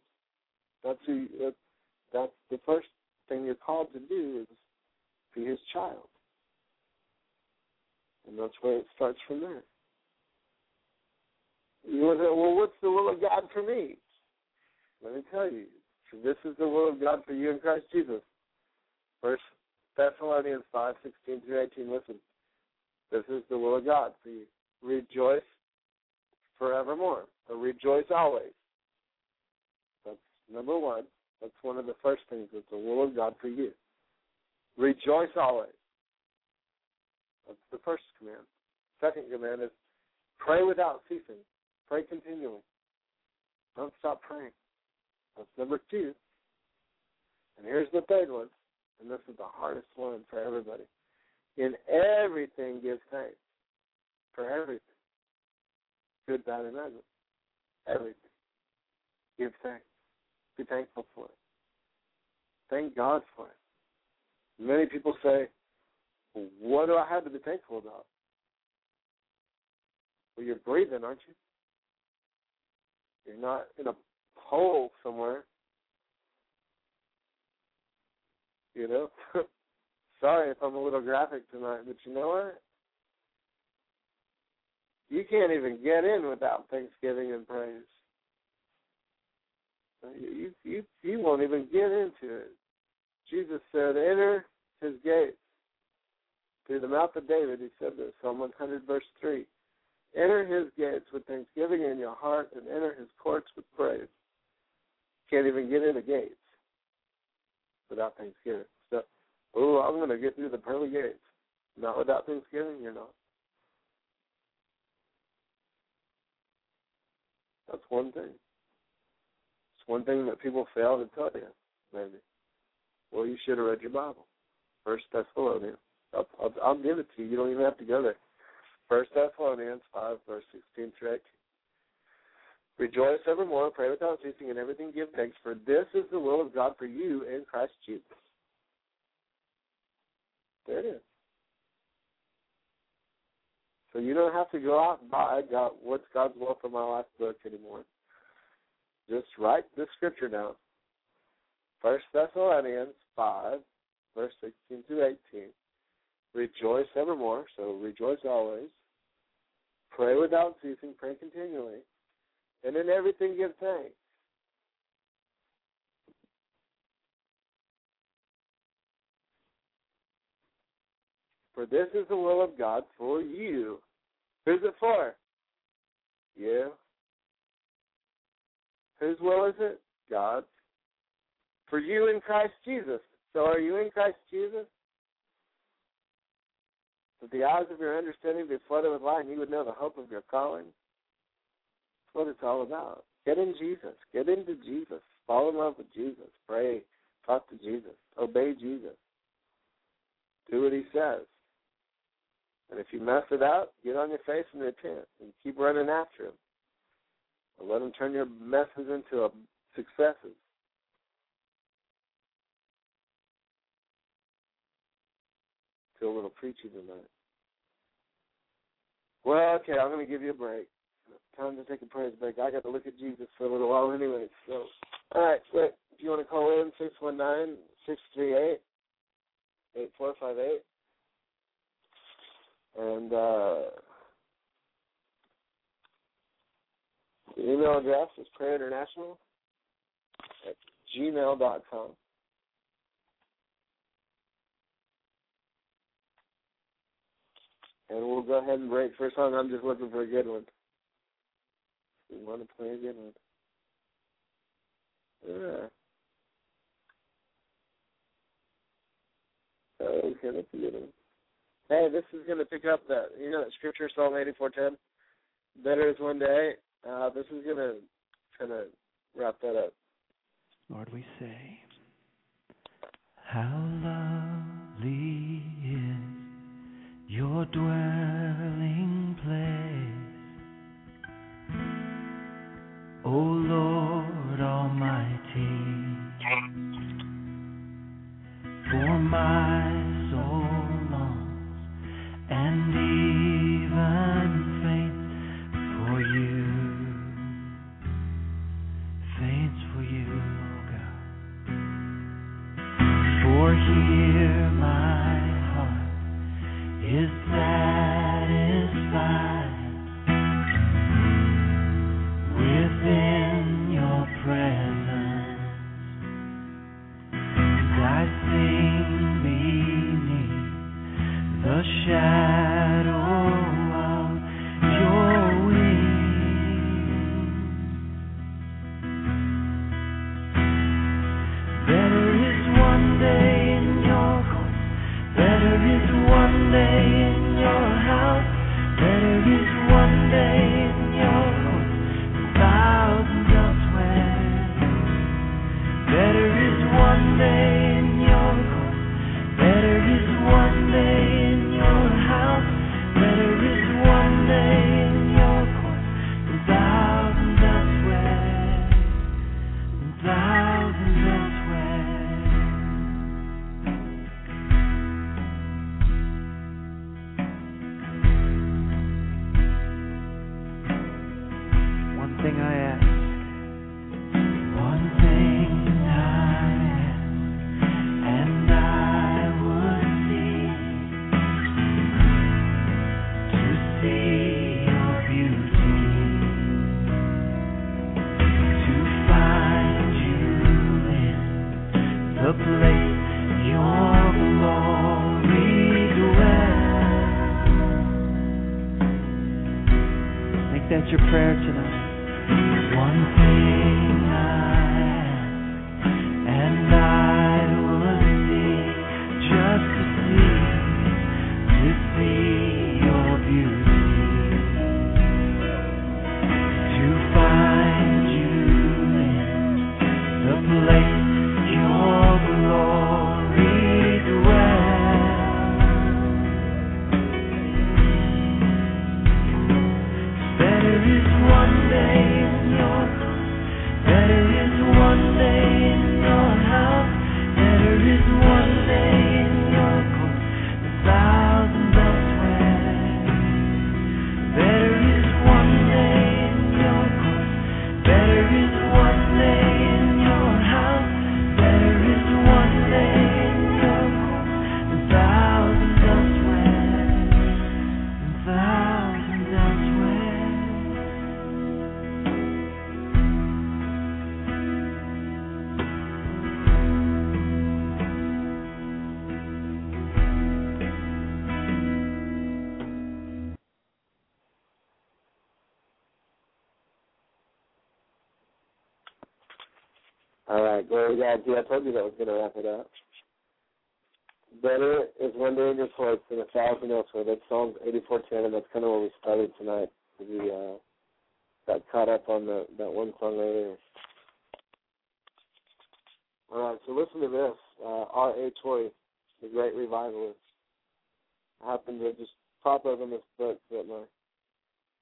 That's who. That's the first thing you're called to do is be His child, and that's where it starts from there. You want to, well, what's the will of God for me? Let me tell you, this is the will of God for you in Christ Jesus. First Thessalonians five sixteen through eighteen. Listen, this is the will of God for you. Rejoice forevermore, or rejoice always. That's number one. That's one of the first things. It's the will of God for you. Rejoice always. That's the first command. Second command is pray without ceasing. Pray continually. Don't stop praying. That's number two. And here's the third one, and this is the hardest one for everybody. In everything, give thanks. For everything. Good, bad, and ugly. Everything. Give thanks. Be thankful for it. Thank God for it. Many people say, What do I have to be thankful about? Well, you're breathing, aren't you? You're not in a hole somewhere. You know? Sorry if I'm a little graphic tonight, but you know what? You can't even get in without thanksgiving and praise. Uh, you you you won't even get into it. Jesus said, "Enter His gates." Through the mouth of David, He said this, Psalm 100, verse three. Enter His gates with thanksgiving in your heart, and enter His courts with praise. Can't even get in the gates without thanksgiving. So, oh, I'm going to get through the pearly gates. Not without thanksgiving, you're not. That's one thing It's one thing that people fail to tell you, maybe. Well, you should have read your Bible. First Thessalonians. I'll, I'll, I'll give it to you. You don't even have to go there. First Thessalonians 5, verse 16 through 18. Rejoice evermore, pray without ceasing, and everything give thanks, for this is the will of God for you in Christ Jesus. There it is. So you don't have to go out and buy God, what's God's will for my life book anymore. Just write the scripture down. First Thessalonians five, verse sixteen to eighteen. Rejoice evermore, so rejoice always. Pray without ceasing, pray continually. And in everything give thanks. For this is the will of God for you. Who's it for? You. Whose will is it? God's. For you in Christ Jesus. So are you in Christ Jesus? That the eyes of your understanding be flooded with light and you would know the hope of your calling. What it's all about. Get in Jesus. Get into Jesus. Fall in love with Jesus. Pray. Talk to Jesus. Obey Jesus. Do what he says. And if you mess it up, get on your face and repent and keep running after him. Or let him turn your messes into a successes. Feel a little preachy tonight. Well, okay, I'm going to give you a break. Time to take a praise break. I got to look at Jesus for a little while anyway. So, all right, quick. If you want to call in, six one nine six three eight eight four five eight, and uh, The email address is prayerinternational at gmail.com. And we'll go ahead and break for a song. I'm just looking for a good one. We want to play a good one. Yeah. Okay, that's a good one. Hey, this is going to pick up that, you know, that scripture, Psalm 84.10? Better is one day uh, this is gonna kind of wrap that up. Lord, we say, How lovely is your dwelling O Lord Almighty. For my I told you that was going to wrap it up. Better is in your courts than a thousand elsewhere. That's Psalms 84:10, and that's kind of where we started tonight. We uh, got caught up on the that one song earlier. All right, so listen to this. Uh, R.A. Torrey, the great revivalist, happened to just pop open this book that my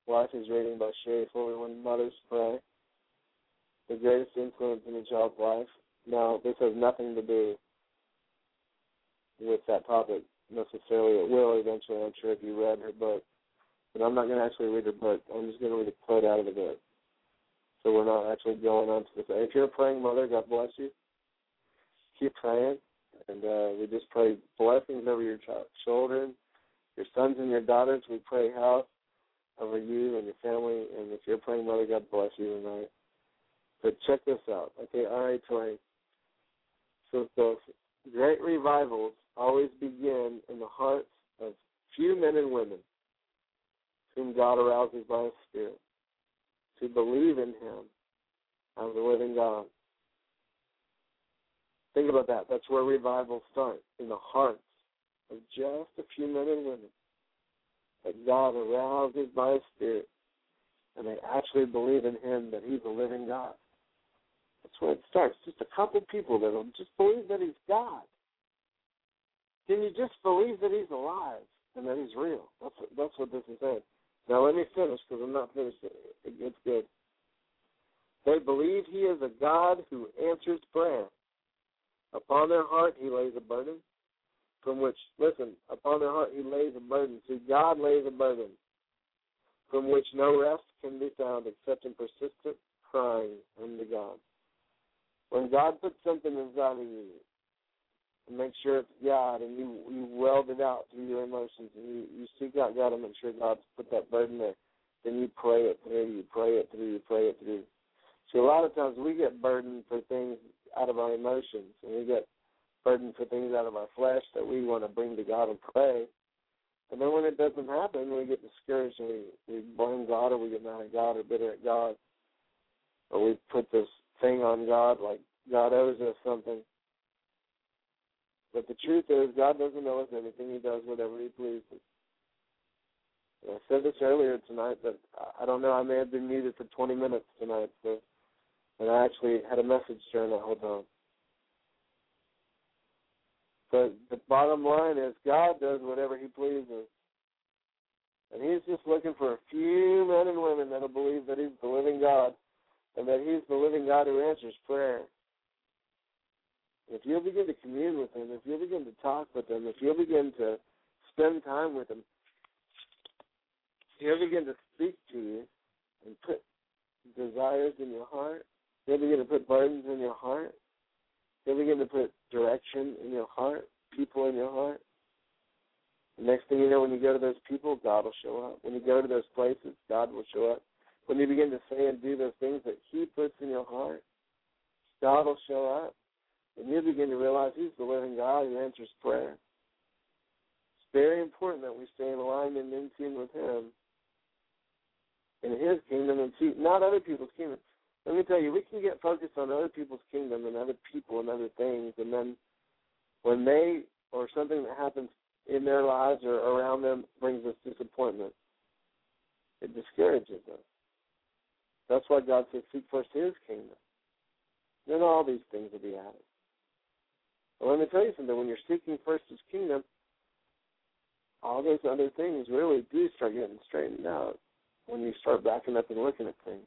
wife is reading by Cheri Fuller, When Mothers Pray. The greatest influence in a child's life. Now, this has nothing to do with that topic necessarily. It will eventually, I'm sure, if you read her book. But I'm not going to actually read her book. I'm just going to read a quote out of the book. So we're not actually going on to this. If you're a praying mother, God bless you. Keep praying. And uh, we just pray blessings over your child, children, your sons and your daughters. We pray health over you and your family. And if you're a praying mother, God bless you tonight. But check this out. Okay, all right, Torrey. So great revivals always begin in the hearts of few men and women whom God arouses by His Spirit to believe in Him as the living God. Think about that. That's where revival starts, in the hearts of just a few men and women that God arouses by His Spirit and they actually believe in Him that He's a living God. That's where it starts. Just a couple people that will just believe that He's God. Can you just believe that He's alive and that He's real? That's what, that's what this is saying. Now let me finish because I'm not finished. It gets good. They believe He is a God who answers prayer. Upon their heart He lays a burden, from which listen. Upon their heart He lays a burden. See, God lays a burden from which no rest can be found except in persistent crying unto God. When God puts something inside of you, make sure it's God, and you you weld it out through your emotions, and you you seek out God and make sure God's put that burden there. Then you pray it through, you pray it through, you pray it through. So a lot of times we get burdened for things out of our emotions, and we get burdened for things out of our flesh that we want to bring to God and pray. And then when it doesn't happen, we get discouraged and we, we blame God or we get mad at God or bitter at God. Or we put this thing on God like God owes us something. But the truth is, God doesn't owe us anything. He does whatever He pleases. I said this earlier tonight, but I don't know. I may have been muted for 20 minutes tonight, so, and I actually had a message during that whole time. But the bottom line is God does whatever He pleases. And He's just looking for a few men and women that'll believe that He's the living God and that He's the living God who answers prayer. If you'll begin to commune with Him, if you'll begin to talk with Him, if you'll begin to spend time with Him, He'll begin to speak to you and put desires in your heart. He'll begin to put burdens in your heart. He'll begin to put direction in your heart, people in your heart. The next thing you know, when you go to those people, God will show up. When you go to those places, God will show up. When you begin to say and do those things that He puts in your heart, God will show up. And you begin to realize He's the living God who answers prayer. It's very important that we stay in alignment and in tune with Him in His kingdom and see not other people's kingdom. Let me tell you, we can get focused on other people's kingdom and other people and other things, and then when they or something that happens in their lives or around them brings us disappointment, it discourages us. That's why God says, seek first His kingdom. Then all these things will be added. But let me tell you something. When you're seeking first His kingdom, all those other things really do start getting straightened out when you start backing up and looking at things.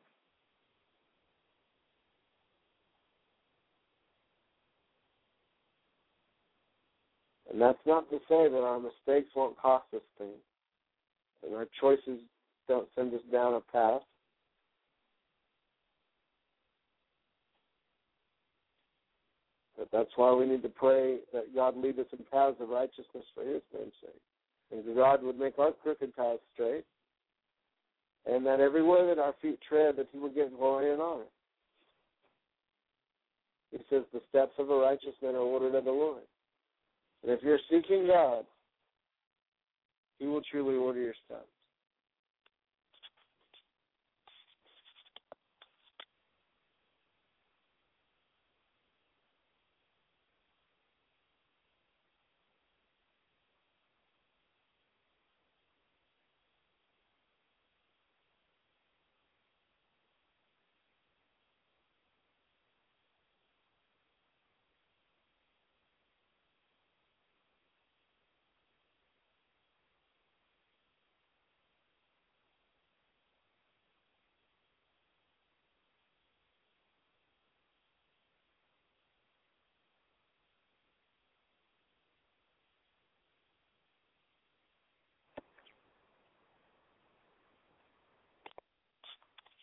And that's not to say that our mistakes won't cost us things, and our choices don't send us down a path. That's why we need to pray that God lead us in paths of righteousness for His name's sake. And God would make our crooked paths straight, and that everywhere that our feet tread, that He would get glory and honor. He says, The steps of a righteous man are ordered of the Lord. And if you're seeking God, He will truly order your steps.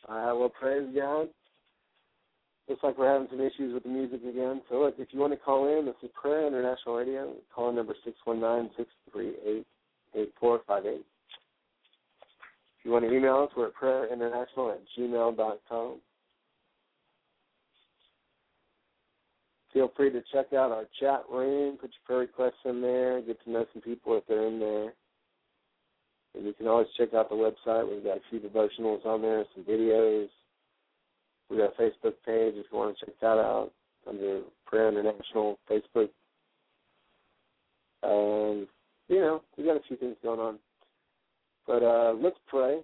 Uh, well, praise God. Looks like we're having some issues with the music again. So, look, if you want to call in, this is Prayer International Radio. Call in number six one nine six three eight eight four five eight. If you want to email us, we're at prayerinternational at gmail dot com. Feel free to check out our chat room, put your prayer requests in there, get to know some people if they're in there. You can always check out the website. We've got a few devotionals on there, some videos. We've got a Facebook page if you want to check that out under Prayer International Facebook. Um, you know, we got a few things going on. But uh, let's pray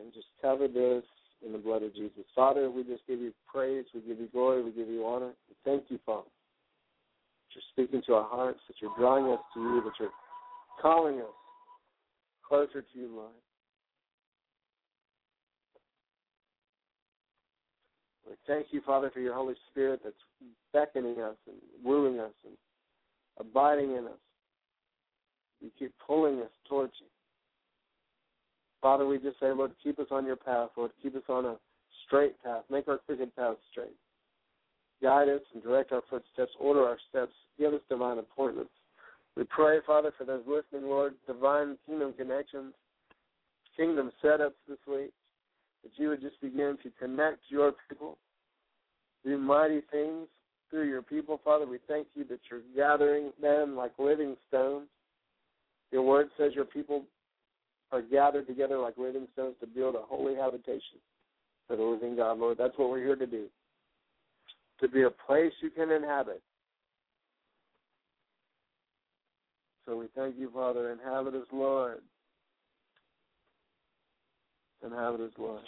and just cover this in the blood of Jesus. Father, we just give you praise, we give you glory, we give you honor. Thank you, Father. That you're speaking to our hearts, that you're drawing us to you, that you're calling us closer to you, Lord. We thank you, Father, for your Holy Spirit that's beckoning us and wooing us and abiding in us. You keep pulling us towards you. Father, we just say, Lord, keep us on your path, Lord. Keep us on a straight path. Make our crooked path straight. Guide us and direct our footsteps. Order our steps. Give us divine appointments. We pray, Father, for those listening, Lord, divine kingdom connections, kingdom setups this week, that you would just begin to connect your people, do mighty things through your people, Father. We thank you that you're gathering them like living stones. Your word says your people are gathered together like living stones to build a holy habitation for the living God, Lord. That's what we're here to do. To be a place you can inhabit So we thank you, Father. and have it as Lord. and have it as Lord.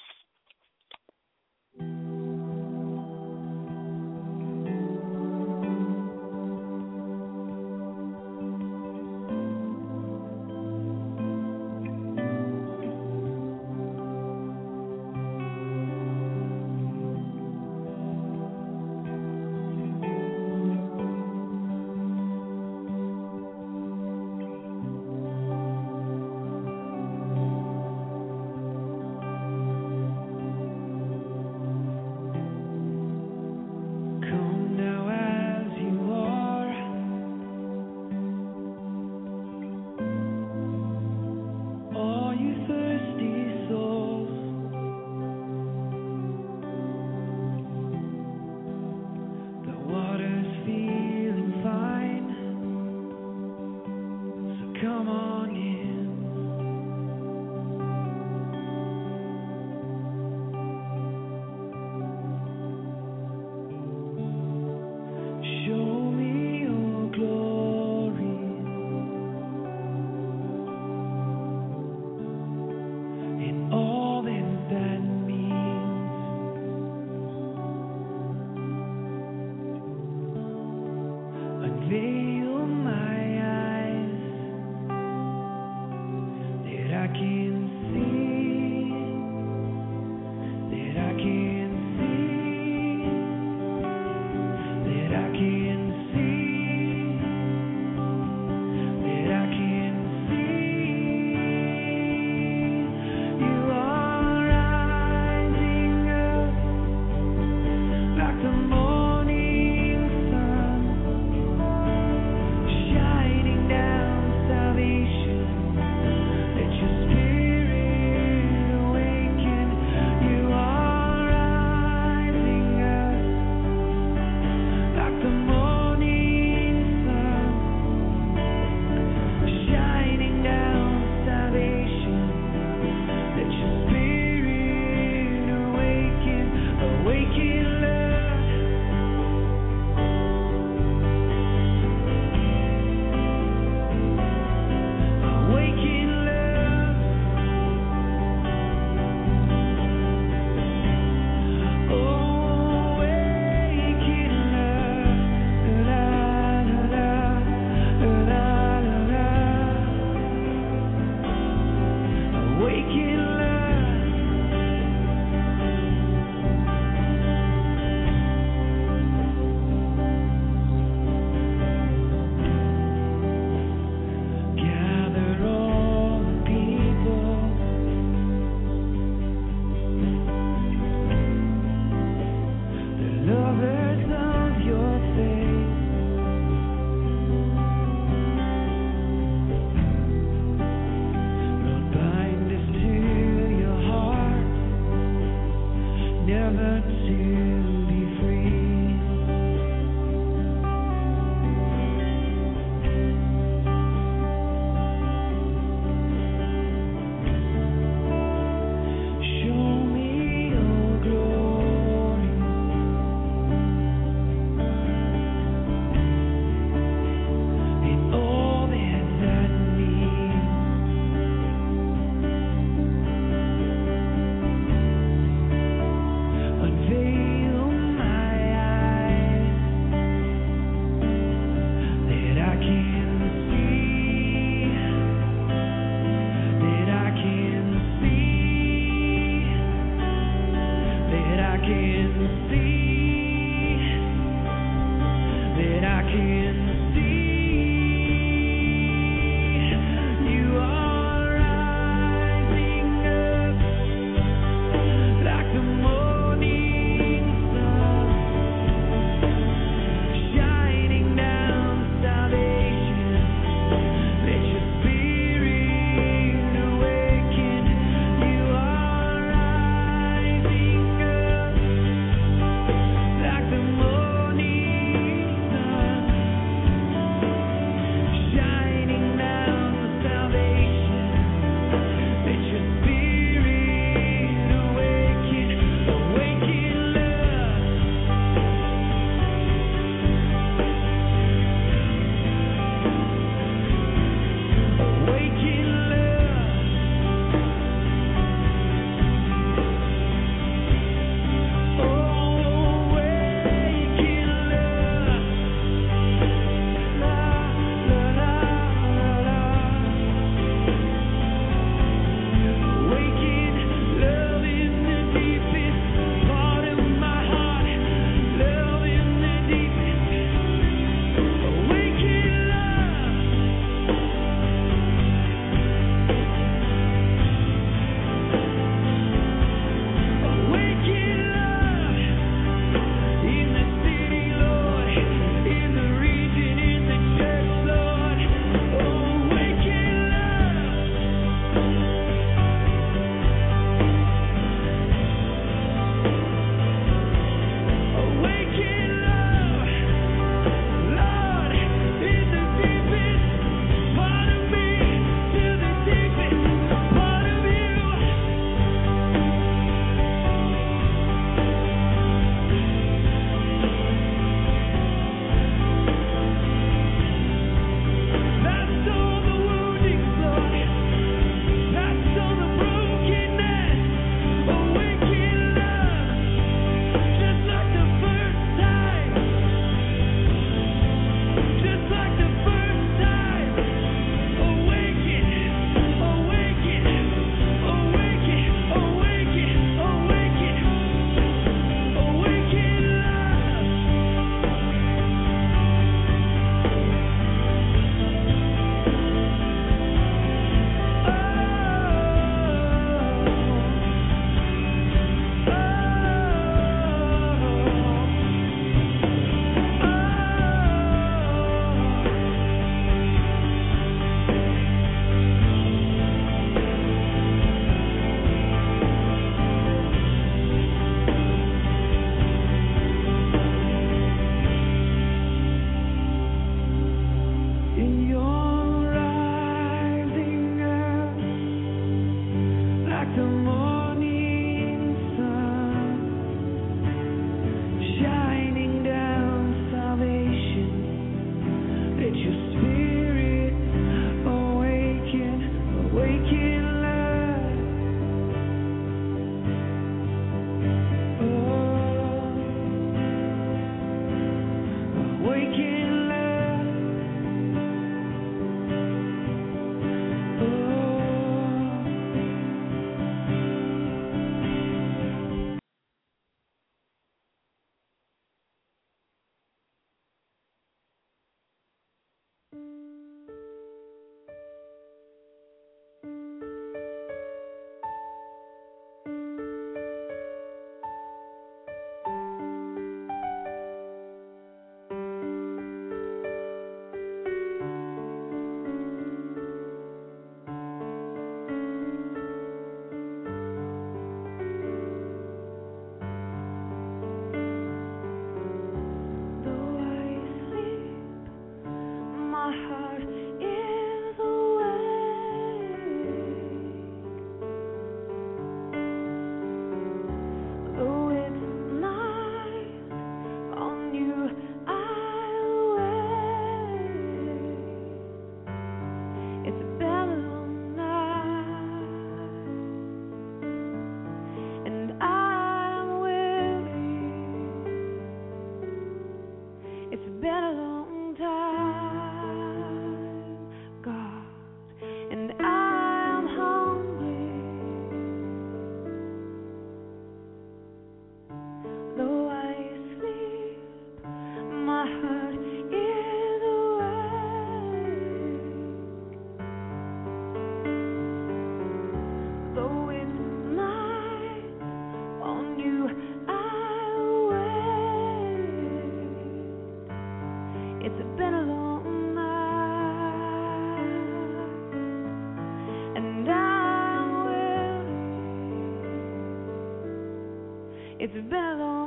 Long time,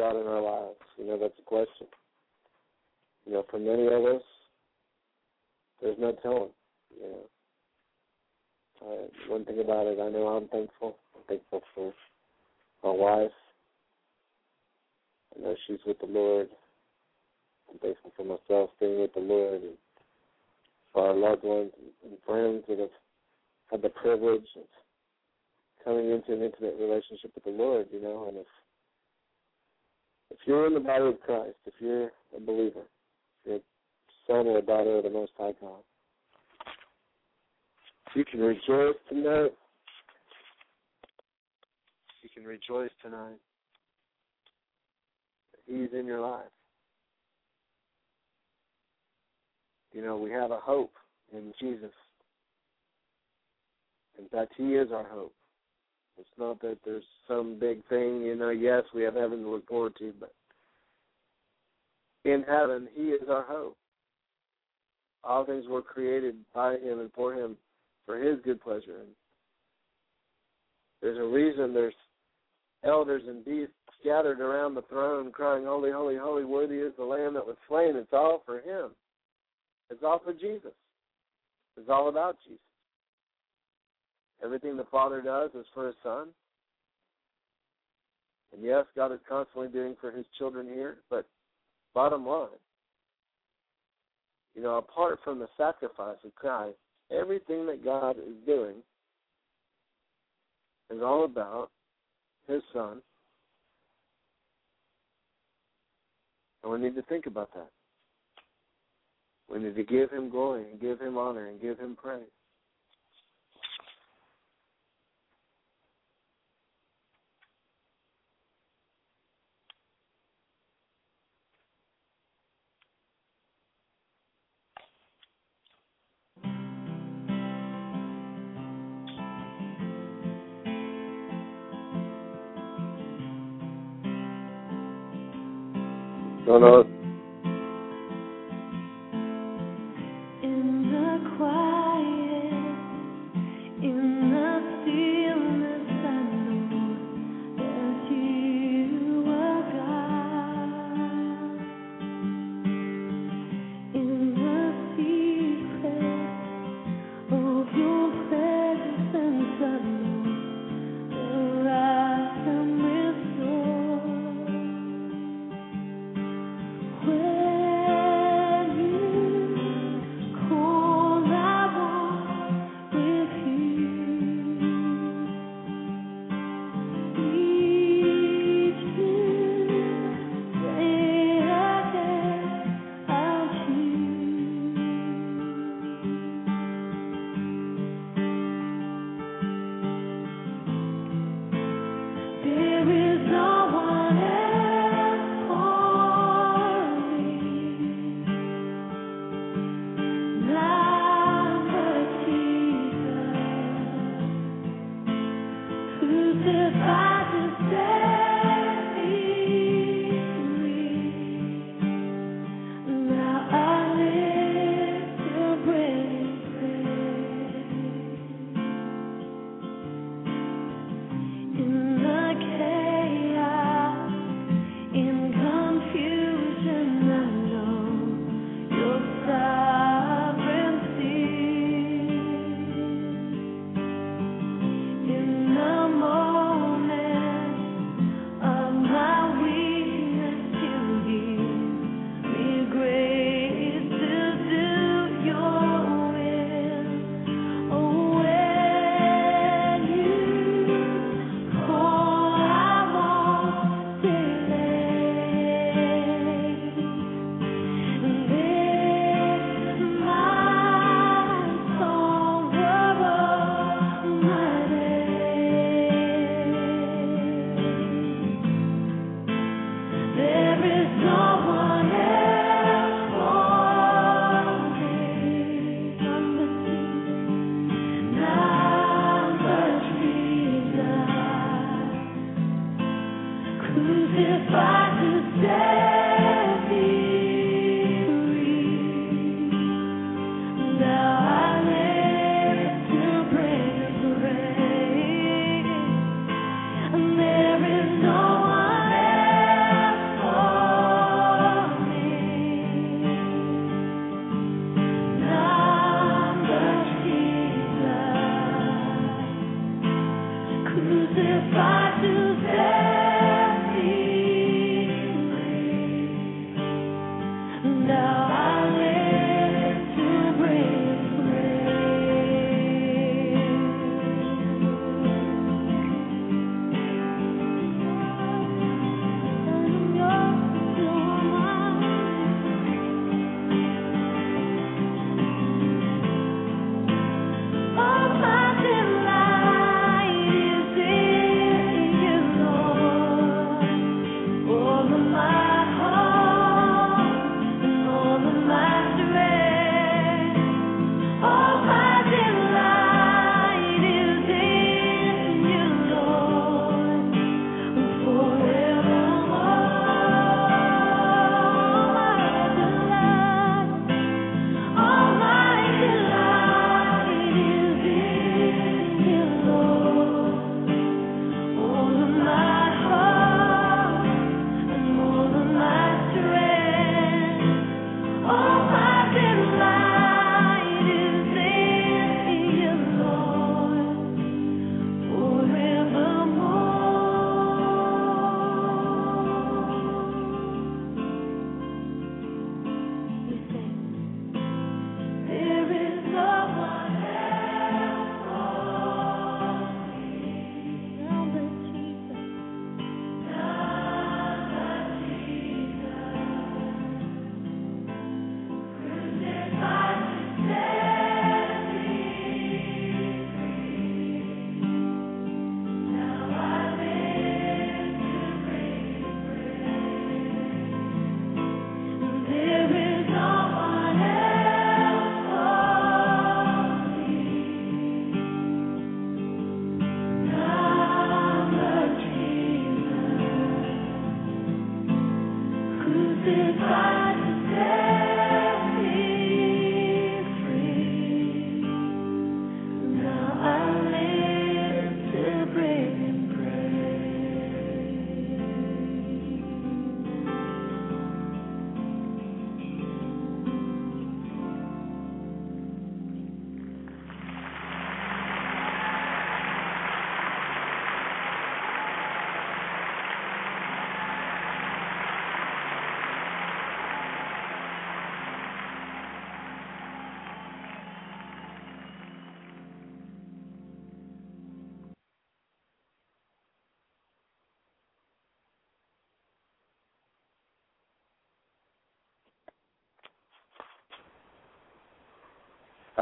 God in our lives? You know, that's a question. You know, for many of us, there's no telling. You know, uh, one thing about it, I know I'm thankful. I'm thankful for my wife. I know she's with the Lord. I'm thankful for myself being with the Lord and for our loved ones and friends that have had the privilege of coming into an intimate relationship with the Lord, you know, and if if you're in the body of Christ, if you're a believer, if you're a son or a daughter of the Most High God, you can rejoice tonight. You can rejoice tonight. He's in your life. You know, we have a hope in Jesus. In fact, He is our hope. It's not that there's some big thing, you know, yes, we have heaven to look forward to, but in heaven, He is our hope. All things were created by Him and for Him for His good pleasure. And there's a reason there's elders and beasts gathered around the throne crying, Holy, holy, holy, worthy is the Lamb that was slain. It's all for Him. It's all for Jesus. It's all about Jesus. Everything the Father does is for His Son. And yes, God is constantly doing for His children here, but bottom line, you know, apart from the sacrifice of Christ, everything that God is doing is all about His Son. And we need to think about that. We need to give Him glory and give Him honor and give Him praise. Don't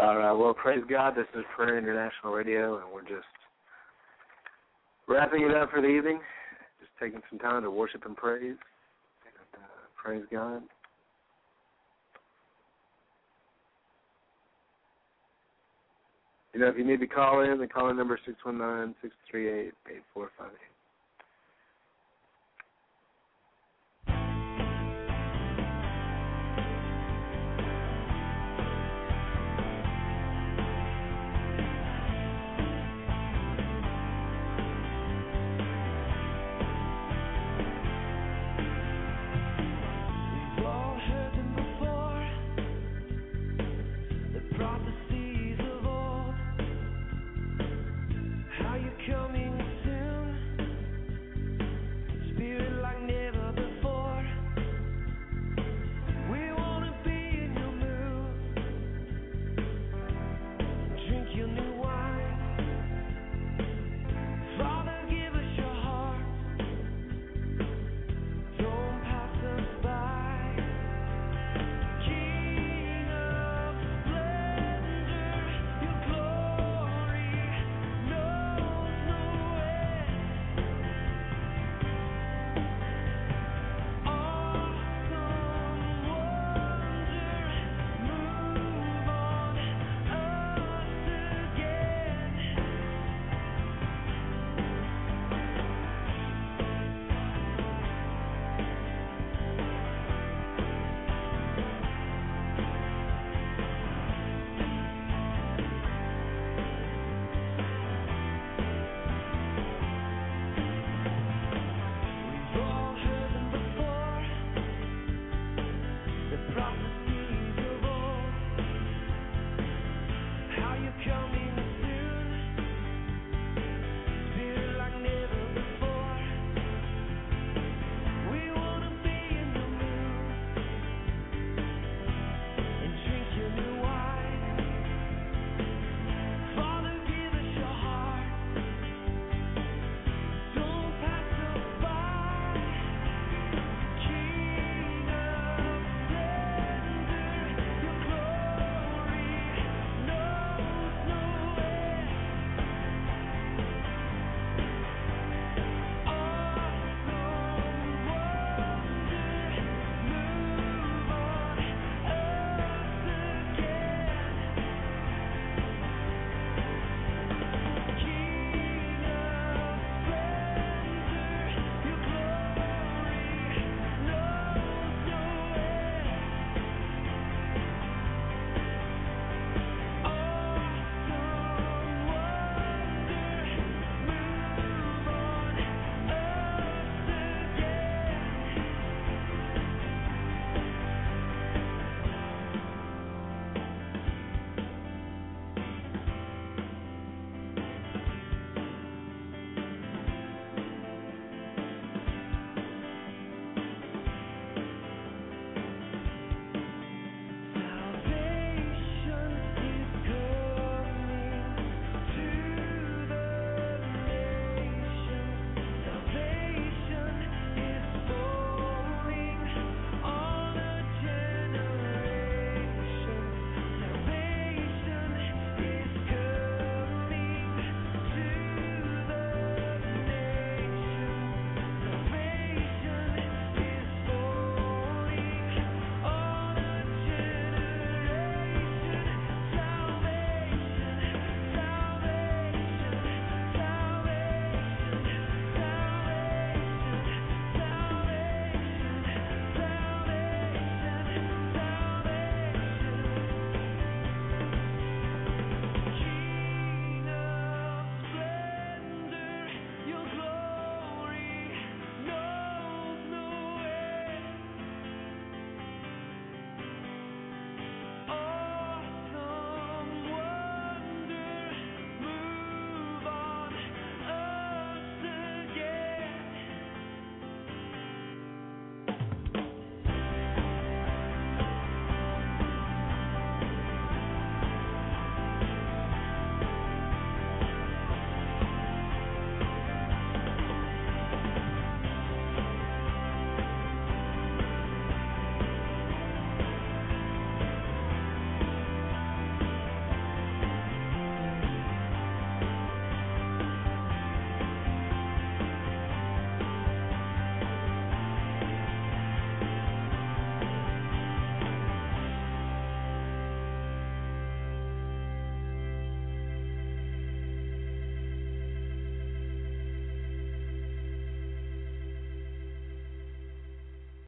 All right. Well, praise God. This is Prayer International Radio, and we're just wrapping it up for the evening. Just taking some time to worship and praise. And, uh, praise God. You know, if you need to call in, the call in number is 619 638 8458.